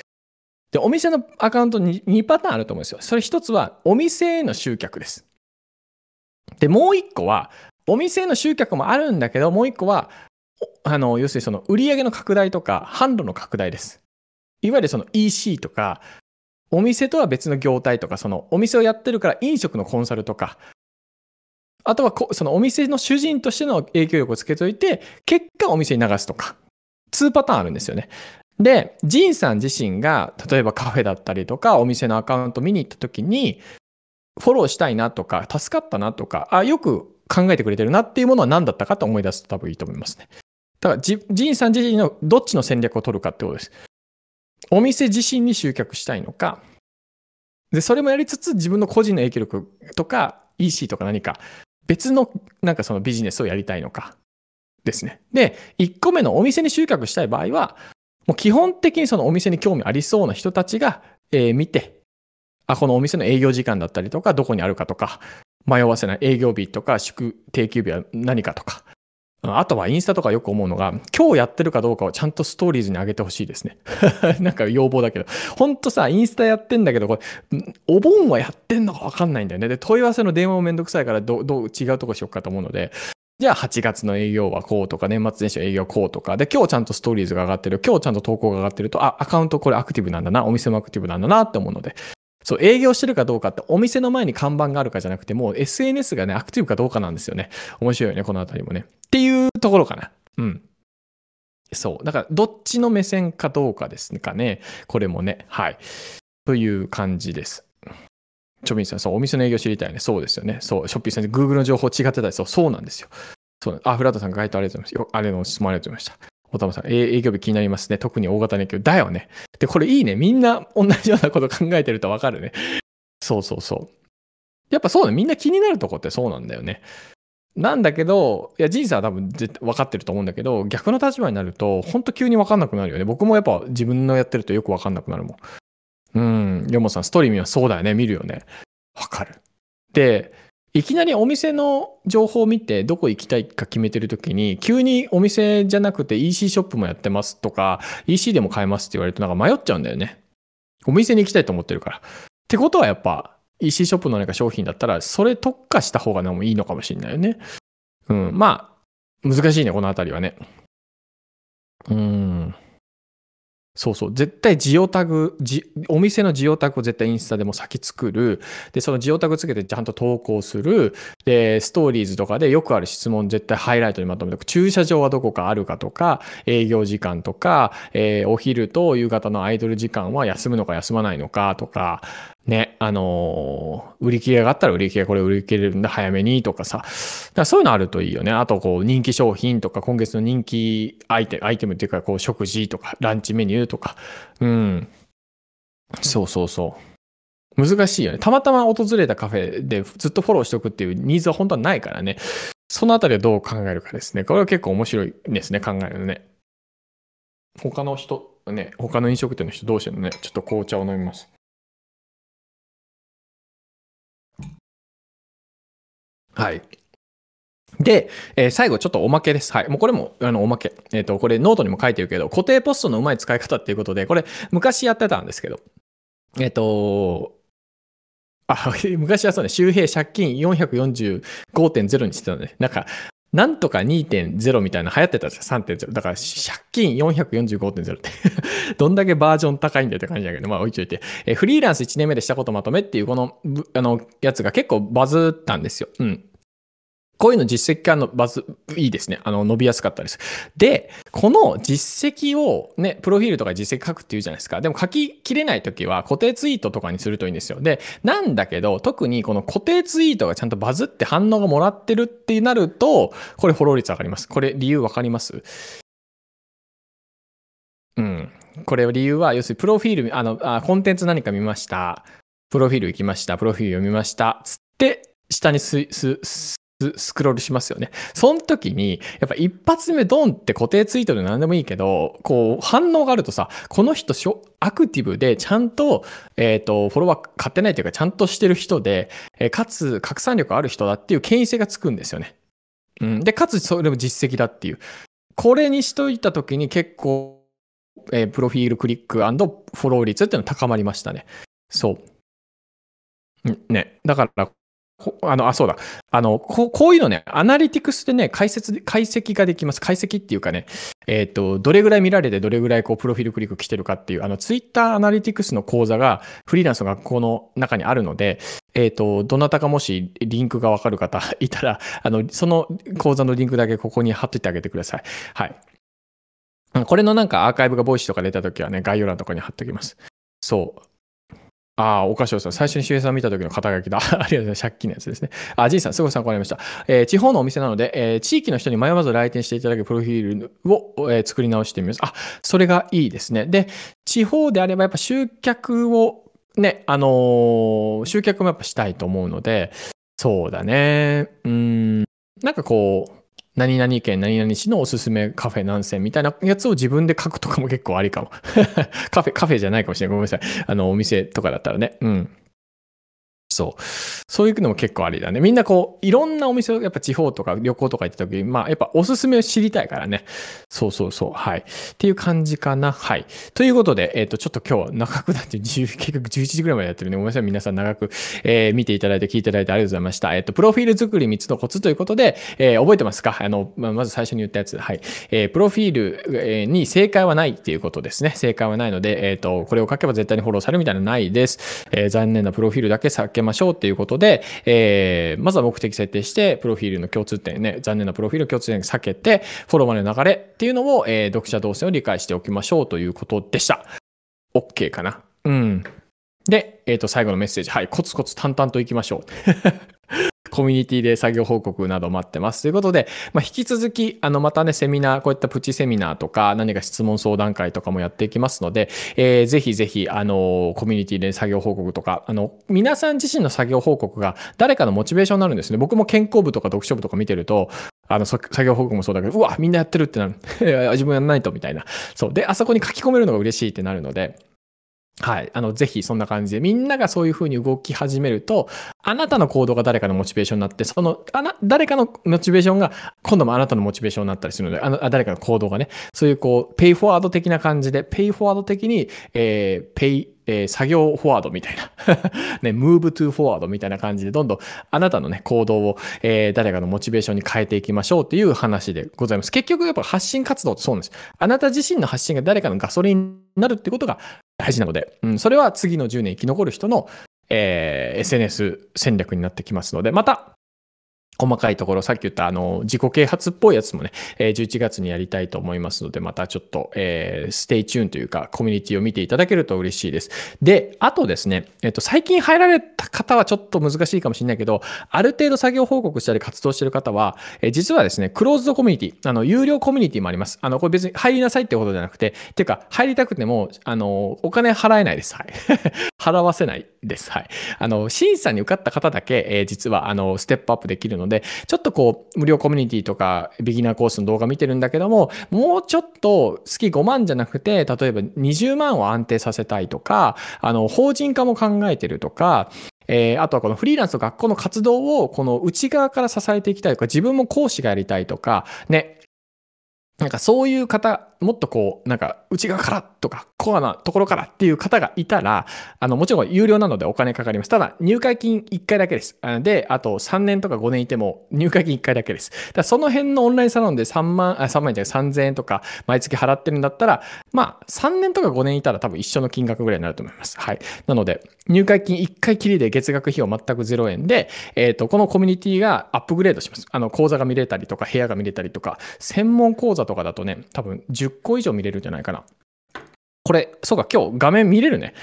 で、お店のアカウントに2パターンあると思うんですよ。それ一つは、お店への集客です。で、もう一個は、お店への集客もあるんだけど、もう一個は、あの、要するにその売り上げの拡大とか、販路の拡大です。いわゆるその EC とか、お店とは別の業態とか、そのお店をやってるから飲食のコンサルとか、あとはそのお店の主人としての影響力をつけといて、結果お店に流すとか、2パターンあるんですよね。で、ジンさん自身が、例えばカフェだったりとか、お店のアカウント見に行った時に、フォローしたいなとか、助かったなとか、あ、よく考えてくれてるなっていうものは何だったかと思い出すと多分いいと思いますね。だからジ、ジンさん自身のどっちの戦略を取るかってことです。お店自身に集客したいのか、で、それもやりつつ自分の個人の影響力とか EC とか何か別のなんかそのビジネスをやりたいのかですね。で、1個目のお店に集客したい場合は、もう基本的にそのお店に興味ありそうな人たちが、えー、見て、あ、このお店の営業時間だったりとか、どこにあるかとか、迷わせない営業日とか、宿定休日は何かとか、あとはインスタとかよく思うのが、今日やってるかどうかをちゃんとストーリーズに上げてほしいですね。なんか要望だけど。ほんとさ、インスタやってんだけど、これ、お盆はやってんのかわかんないんだよね。で、問い合わせの電話もめんどくさいからど、どう違うとこしよっかと思うので、じゃあ8月の営業はこうとか、年末年始の営業はこうとか、で、今日ちゃんとストーリーズが上がってる、今日ちゃんと投稿が上がってると、あ、アカウントこれアクティブなんだな、お店もアクティブなんだなって思うので、そう、営業してるかどうかってお店の前に看板があるかじゃなくて、もう SNS がね、アクティブかどうかなんですよね。面白いよね、このあたりもね。っていうところかな。うん。そう。だから、どっちの目線かどうかですかね。これもね。はい。という感じです。ちょみんさん、そう、お店の営業知りたいね。そうですよね。そう、ショッピーさん、Google の情報違ってたり、そう、そうなんですよ。そう、あ、フラットさん回答ありがとうございます。よあれの質問ありがとうございました。おたまさん、営業日気になりますね。特に大型連休。だよね。で、これいいね。みんな同じようなこと考えてるとわかるね。そうそうそう。やっぱそうね。みんな気になるとこってそうなんだよね。なんだけど、いや、ジンさんは多分絶対分かってると思うんだけど、逆の立場になると、ほんと急に分かんなくなるよね。僕もやっぱ自分のやってるとよく分かんなくなるもん。うん。ヨモさん、ストリーミーはそうだよね。見るよね。わかる。で、いきなりお店の情報を見てどこ行きたいか決めてるときに、急にお店じゃなくて EC ショップもやってますとか、EC でも買えますって言われるとなんか迷っちゃうんだよね。お店に行きたいと思ってるから。ってことはやっぱ EC ショップの何か商品だったら、それ特化した方がもいいのかもしれないよね。うん。まあ、難しいね、このあたりはね。うん。そうそう。絶対ジオタグ、お店のジオタグを絶対インスタでも先作る。で、そのジオタグつけてちゃんと投稿する。で、ストーリーズとかでよくある質問絶対ハイライトにまとめて駐車場はどこかあるかとか、営業時間とか、えー、お昼と夕方のアイドル時間は休むのか休まないのかとか、ね、あのー、売り切れがあったら売り切れこれ売り切れるんで早めにとかさ。だそういうのあるといいよね。あと、こう、人気商品とか、今月の人気アイテム、アイテムっていうか、こう、食事とか、ランチメニューとか。うん。そうそうそう。難しいよね。たまたま訪れたカフェでずっとフォローしておくっていうニーズは本当はないからね。そのあたりはどう考えるかですね。これは結構面白いですね、考えるのね。他の人、ね、他の飲食店の人どうしてのね、ちょっと紅茶を飲みます。はい。で、えー、最後ちょっとおまけです。はい。もうこれも、あの、おまけ。えっ、ー、と、これノートにも書いてるけど、固定ポストのうまい使い方っていうことで、これ昔やってたんですけど、えっ、ー、と、あ、昔はそうね、周平借金445.0にしてたのね。なんか、なんとか2.0みたいな流行ってたんですよ。3.0。だから、借金445.0って どんだけバージョン高いんだよって感じだけど、まあ置いといて。えフリーランス1年目でしたことまとめっていうこの、あの、やつが結構バズったんですよ。うん。こういうの実績化のバズ、いいですね。あの、伸びやすかったです。で、この実績をね、プロフィールとか実績書くっていうじゃないですか。でも書ききれないときは固定ツイートとかにするといいんですよ。で、なんだけど、特にこの固定ツイートがちゃんとバズって反応がもらってるってなると、これフォロー率上がります。これ理由わかります？うん。これ理由は、要するにプロフィール、あの、あコンテンツ何か見ました。プロフィール行きました。プロフィール読みました。つって、下にす、す、スクロールしますよね。その時に、やっぱ一発目ドンって固定ツイートで何でもいいけど、こう反応があるとさ、この人アクティブでちゃんと、えっ、ー、と、フォロワー買ってないというかちゃんとしてる人で、え、かつ拡散力ある人だっていう権威性がつくんですよね。うん。で、かつそれも実績だっていう。これにしといた時に結構、えー、プロフィールクリックフォロー率っていうのは高まりましたね。そう。ね。だから、あの、あ、そうだ。あの、ここういうのね、アナリティクスでね、解説、解析ができます。解析っていうかね、えっ、ー、と、どれぐらい見られて、どれぐらいこう、プロフィールクリック来てるかっていう、あの、ツイッターアナリティクスの講座が、フリーランスの学校の中にあるので、えっ、ー、と、どなたかもしリンクがわかる方 いたら、あの、その講座のリンクだけここに貼っといてあげてください。はい。これのなんかアーカイブがボイスとか出た時はね、概要欄とかに貼っときます。そう。ああ、お菓子をさん。最初に周平さん見た時の肩書きだ。ありがとうございます。借金のやつですね。あ、じいさん、すごい参考になりました。えー、地方のお店なので、えー、地域の人に迷わず来店していただくプロフィールを、えー、作り直してみます。あ、それがいいですね。で、地方であればやっぱ集客をね、あの、集客もやっぱしたいと思うので、そうだね。うん、なんかこう、何々県何々市のおすすめカフェ何選みたいなやつを自分で書くとかも結構ありかも。カフェ、カフェじゃないかもしれない。ごめんなさい。あの、お店とかだったらね。うん。そう。そういうのも結構ありだね。みんなこう、いろんなお店をやっぱ地方とか旅行とか行った時に、まあやっぱおすすめを知りたいからね。そうそうそう。はい。っていう感じかな。はい。ということで、えっ、ー、と、ちょっと今日は長くなって、結局11時ぐらいまでやってるね。ごめんなさい。皆さん長く、えー、見ていただいて聞いていただいてありがとうございました。えっ、ー、と、プロフィール作り3つのコツということで、えー、覚えてますか？あの、まあ、まず最初に言ったやつ。はい。えー、プロフィールに正解はないっていうことですね。正解はないので、えっ、と、これを書けば絶対にフォローされるみたいなのないです。えー、残念なプロフィールだけ避けまましょうっていうことで、えー、まずは目的設定して、プロフィールの共通点ね、残念なプロフィール共通点避けて、フォローまでの流れっていうのを、えー、読者動線を理解しておきましょうということでした。OK かな？うん。で、えっ、ー、と、最後のメッセージ。はい、コツコツ淡々といきましょう。コミュニティで作業報告など待ってます。ということで、まあ、引き続き、あの、またね、セミナー、こういったプチセミナーとか、何か質問相談会とかもやっていきますので、えー、ぜひぜひ、あの、コミュニティで作業報告とか、あの、皆さん自身の作業報告が誰かのモチベーションになるんですね。僕も健康部とか読書部とか見てると、あの、作業報告もそうだけど、うわ、みんなやってるってなる。自分やんないと、みたいな。そう。で、あそこに書き込めるのが嬉しいってなるので、はい。あの、ぜひそんな感じで、みんながそういう風に動き始めると、あなたの行動が誰かのモチベーションになって、その、あな、誰かのモチベーションが、今度もあなたのモチベーションになったりするので、あの、誰かの行動がね、そういうこう、 pay forward 的な感じで、 pay forward 的に、えー、 pay、えー、作業 forward みたいな ね、 move to forward みたいな感じで、どんどんあなたのね、行動を、えー、誰かのモチベーションに変えていきましょうっていう話でございます。結局やっぱ発信活動ってそうなんです。あなた自身の発信が誰かのガソリンになるってことが大事なので、うん、それは次の10年生き残る人の、えー、SNS 戦略になってきますので、また、細かいところ、さっき言ったあの、自己啓発っぽいやつもね、え11月にやりたいと思いますので、またちょっと、えー、 stay tune というか、コミュニティを見ていただけると嬉しいです。で、あとですね、えっと、最近入られた方はちょっと難しいかもしれないけど、ある程度作業報告したり活動してる方は、え実はですね、クローズドコミュニティ、あの、有料コミュニティもあります。あの、これ別に入りなさいってことじゃなくて、ていうか、入りたくても、あの、お金払えないです。はい。払わせないです。はい。あの、審査に受かった方だけ、えー、実は、あの、ステップアップできるので、でちょっとこう、無料コミュニティとか、ビギナーコースの動画見てるんだけども、もうちょっと月5万じゃなくて、例えば20万を安定させたいとか、あの、法人化も考えてるとか、えー、あとはこのフリーランスの学校の活動をこの内側から支えていきたいとか、自分も講師がやりたいとか、ね、なんかそういう方、もっとこう、なんか内側からとか、コアなところからっていう方がいたら、あの、もちろん有料なのでお金かかります。ただ、入会金1回だけです。で、あと3年とか5年いても入会金1回だけです。だその辺のオンラインサロンで3万、あ、3万じゃない3000円とか毎月払ってるんだったら、まあ、3年とか5年いたら多分一緒の金額ぐらいになると思います。はい。なので、入会金1回きりで月額費用全く0円で、えっ、ー、と、このコミュニティがアップグレードします。あの、講座が見れたりとか、部屋が見れたりとか、専門講座とかだとね、多分10個以上見れるんじゃないかな。これ、そうか、今日画面見れるね。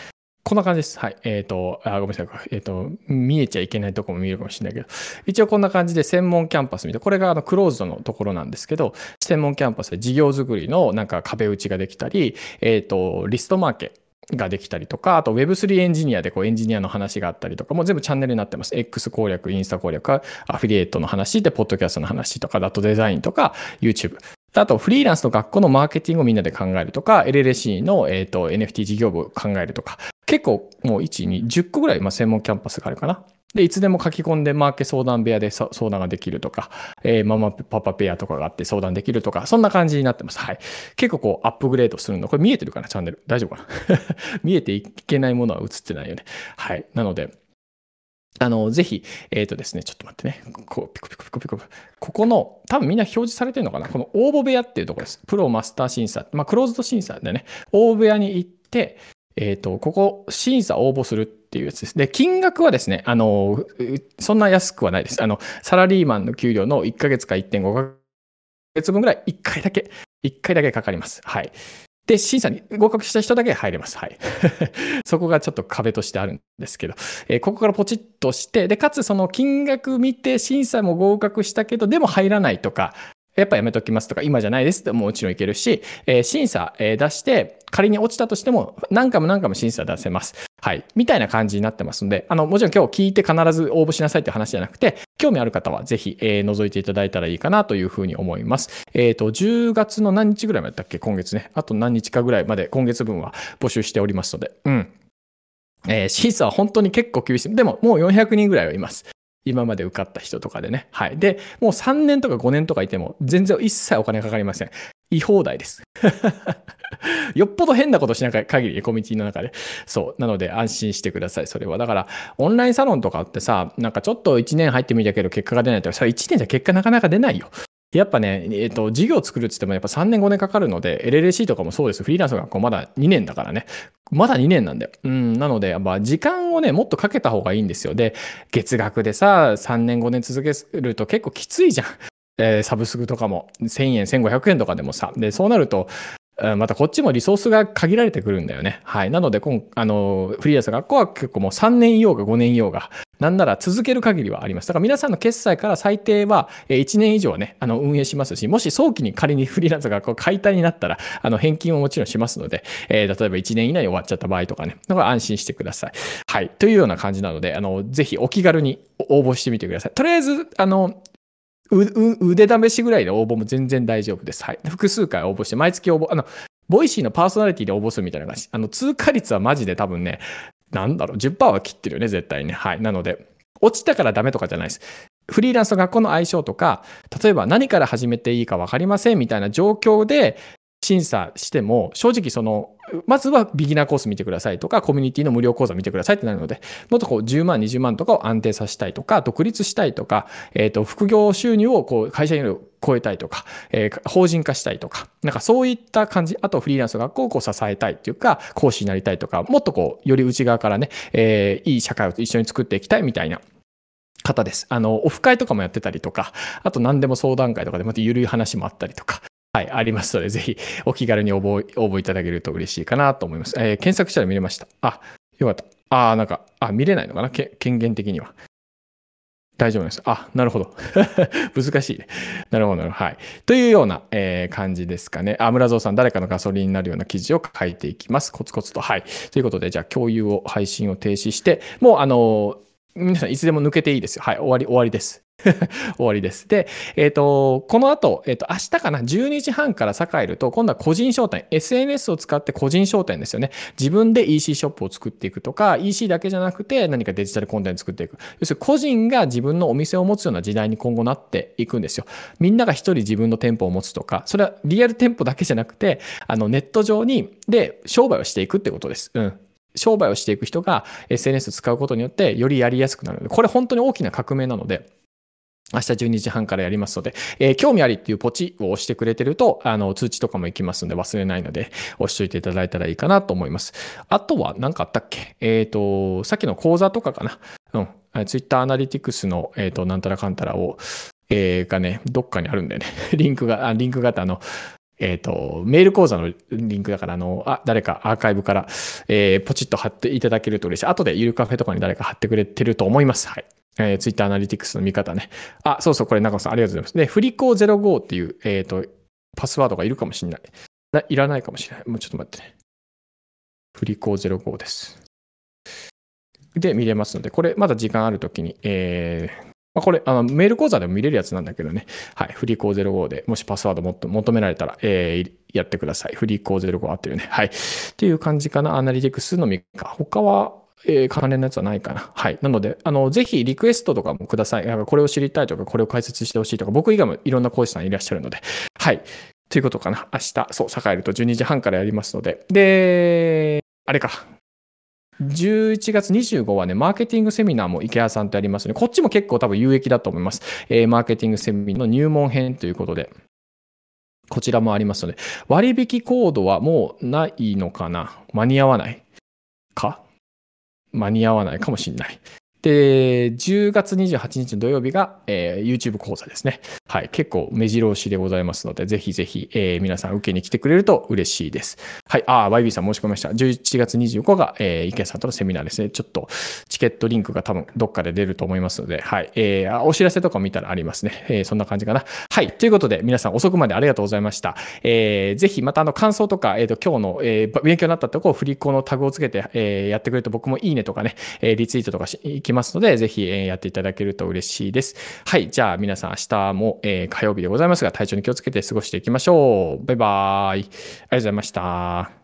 こんな感じです。はい。えっ、ー、と、あ、ごめんなさい。えっ、ー、と、見えちゃいけないとこも見えるかもしれないけど、一応こんな感じで専門キャンパスみたいな、これがあのクローズドのところなんですけど、専門キャンパスで事業作りのなんか壁打ちができたり、えっ、ー、と、リストマーケができたりとか、あと Web3 エンジニアでこうエンジニアの話があったりとか、もう全部チャンネルになってます。X 攻略、インスタ攻略、アフィリエイトの話で、ポッドキャストの話とか、ダットデザインとか、YouTube。あと、フリーランスの学校のマーケティングをみんなで考えるとか、LLC の、えーと、NFT 事業部を考えるとか、結構もう1、2、10個ぐらい、まあ、専門キャンパスがあるかな。で、いつでも書き込んでマーケ相談部屋で相談ができるとか、えー、ママパパペアとかがあって相談できるとか、そんな感じになってます。はい。結構こうアップグレードするの。これ見えてるかな？チャンネル。大丈夫かな？見えていけないものは映ってないよね。はい。なので、あの、ぜひ、えっ、ー、とですね、ちょっと待ってね。こう、ピコピコピコピコ。ここの、多分みんな表示されてるのかな？この応募部屋っていうところです。プロマスター審査。まあ、クローズド審査でね、応募部屋に行って、えっ、ー、と、ここ、審査応募するっていうやつです。で、金額はですね、あの、そんな安くはないです。あの、サラリーマンの給料の1ヶ月か1.5ヶ月分ぐらい、1回だけ、1回だけかかります。はい。で、審査に合格した人だけ入れます。はい。そこがちょっと壁としてあるんですけど、えー、ここからポチッとして、で、かつその金額見て審査も合格したけど、でも入らないとか、やっぱやめときますとか、今じゃないですってもちろんいけるし、えー、審査、えー、出して、仮に落ちたとしても、何回も何回も審査出せます。はい。みたいな感じになってますので、あの、もちろん今日聞いて必ず応募しなさいって話じゃなくて、興味ある方はぜひ、えー、覗いていただいたらいいかなというふうに思います。えっ、ー、と、10月の何日ぐらいまでだったっけ？今月ね。あと何日かぐらいまで今月分は募集しておりますので、うん。えー、審査は本当に結構厳しい。でも、もう400人ぐらいはいます。今まで受かった人とかでね。はい。で、もう3年とか5年とかいても、全然一切お金かかりません。違法題です。よっぽど変なことしな限り、コミュニティの中で。そう。なので安心してください、それは。だから、オンラインサロンとかってさ、なんかちょっと1年入ってみたけど結果が出ないとか、それ1年じゃ結果なかなか出ないよ。やっぱね、えっ、ー、と、事業を作るって言ってもやっぱ3年5年かかるので、LLC とかもそうです。フリーランスの学校まだ2年だからね。まだ2年なんだよ。うん。なので、やっぱ時間をね、もっとかけた方がいいんですよ。で、月額でさ、3年5年続けると結構きついじゃん。えー、サブスクとかも1000円、1500円とかでもさ。で、そうなると、またこっちもリソースが限られてくるんだよね。はい。なので、今、あの、フリーランス学校は結構もう3年いようが5年いようが、なんなら続ける限りはあります。だから皆さんの決済から最低は1年以上はね、あの、運営しますし、もし早期に仮にフリーランス学校解体になったら、あの、返金ももちろんしますので、えー、例えば1年以内に終わっちゃった場合とかね、だから安心してください。はい。というような感じなので、あの、ぜひお気軽に応募してみてください。とりあえず、あの、腕試しぐらいで応募も全然大丈夫です。はい。複数回応募して、毎月応募、あの、ボイシーのパーソナリティで応募するみたいな感じ。あの、通過率はマジで多分ね、なんだろう、10%は切ってるよね、絶対ね。はい。なので、落ちたからダメとかじゃないです。フリーランスの学校の相性とか、例えば何から始めていいか分かりませんみたいな状況で、審査しても、正直その、まずはビギナーコース見てくださいとか、コミュニティの無料講座見てくださいってなるので、もっとこう10万、20万とかを安定させたいとか、独立したいとか、えっ、と、副業収入をこう会社より超えたいとか、えー、法人化したいとか、なんかそういった感じ、あとフリーランスの学校をこう支えたいっていうか、講師になりたいとか、もっとこう、より内側からね、えー、いい社会を一緒に作っていきたいみたいな方です。あの、オフ会とかもやってたりとか、あと何でも相談会とかでまた緩い話もあったりとか、はい、ありますので、ぜひお気軽に応募応募いただけると嬉しいかなと思います。えー、検索したら見れました。あ、よかった。あ、なんか、あ、見れないのかな？権限的には。大丈夫です。あ、なるほど。難しいね。なるほど、はい。というような、えー、感じですかね。あ、村蔵さん、誰かのガソリンになるような記事を書いていきます。コツコツと。はい。ということで、じゃあ共有を、配信を停止して、もう、あの皆さんいつでも抜けていいですよ。はい、終わり、終わりです。終わりです。で、えっ、ー、と、この後、えっ、ー、と、明日かな、12時半から栄えると、今度は個人商店、SNS を使って個人商店ですよね。自分で EC ショップを作っていくとか、EC だけじゃなくて何かデジタルコンテンツ作っていく。要するに個人が自分のお店を持つような時代に今後なっていくんですよ。みんなが一人自分の店舗を持つとか、それはリアル店舗だけじゃなくて、あの、ネット上に、で、商売をしていくってことです。うん。商売をしていく人が SNS を使うことによってよりやりやすくなるので、これ本当に大きな革命なので、明日12時半からやりますので、えー、興味ありっていうポチを押してくれてると、あの、通知とかも行きますので忘れないので、押しといていただいたらいいかなと思います。あとは何かあったっけ？えっ、ー、と、さっきの講座とかかな？うん。ツイッターアナリティクスの、えっ、ー、と、なんたらかんたらを、えー、がね、どっかにあるんだよね。リンクが、あリンクがあって、あの、えっ、と、メール講座のリンクだから、あの、あ、誰かアーカイブから、えーポチッと貼っていただけると嬉しい。後でゆるカフェとかに誰か貼ってくれてると思います。はい。えー、ツイッターアナリティクスの見方ね。あ、そうそう、これ中尾さんありがとうございます。で、フリコ05っていう、えっ、と、パスワードがいるかもしれない。ないらないかもしれない。もうちょっと待ってね。フリコ05です。で、見れますので、これまだ時間あるときに、えーまあ、これあの、メール講座でも見れるやつなんだけどね。はい。フリーコー05で、もしパスワードもっと求められたら、えーやってください。フリーコー05あってるね。はい。っていう感じかな。アナリティクスの見か。他は、えー関連のやつはないかな。はい。なので、あの、ぜひリクエストとかもください。これを知りたいとか、これを解説してほしいとか、僕以外もいろんな講師さんいらっしゃるので。はい。ということかな。明日、そう、栄えると12時半からやりますので。で、あれか。11月25はね、マーケティングセミナーも池谷さんってありますね。こっちも結構多分有益だと思います。えーマーケティングセミナーの入門編ということで、こちらもありますので、割引コードはもうないのかな？間に合わないか？間に合わないかもしんない。で、10月28日の土曜日が、えー YouTube 講座ですね。はい。結構目白押しでございますので、ぜひぜひ、えー皆さん受けに来てくれると嬉しいです。はい。あ、YB さん申し込みました。11月25が、えー池さんとのセミナーですね。ちょっと、チケットリンクが多分どっかで出ると思いますので、はい。えーお知らせとか見たらありますね。えーそんな感じかな。はい。ということで、皆さん遅くまでありがとうございました。えーぜひ、またあの、感想とか、えっ、と、今日の、えー勉強になったところをフリッコのタグをつけて、えーやってくれると僕もいいねとかね、えーリツイートとかしいきますますので、ぜひ、えやっていただけると嬉しいです。はい。じゃあ、皆さん明日も、え火曜日でございますが、体調に気をつけて過ごしていきましょう。バイバーイ。ありがとうございました。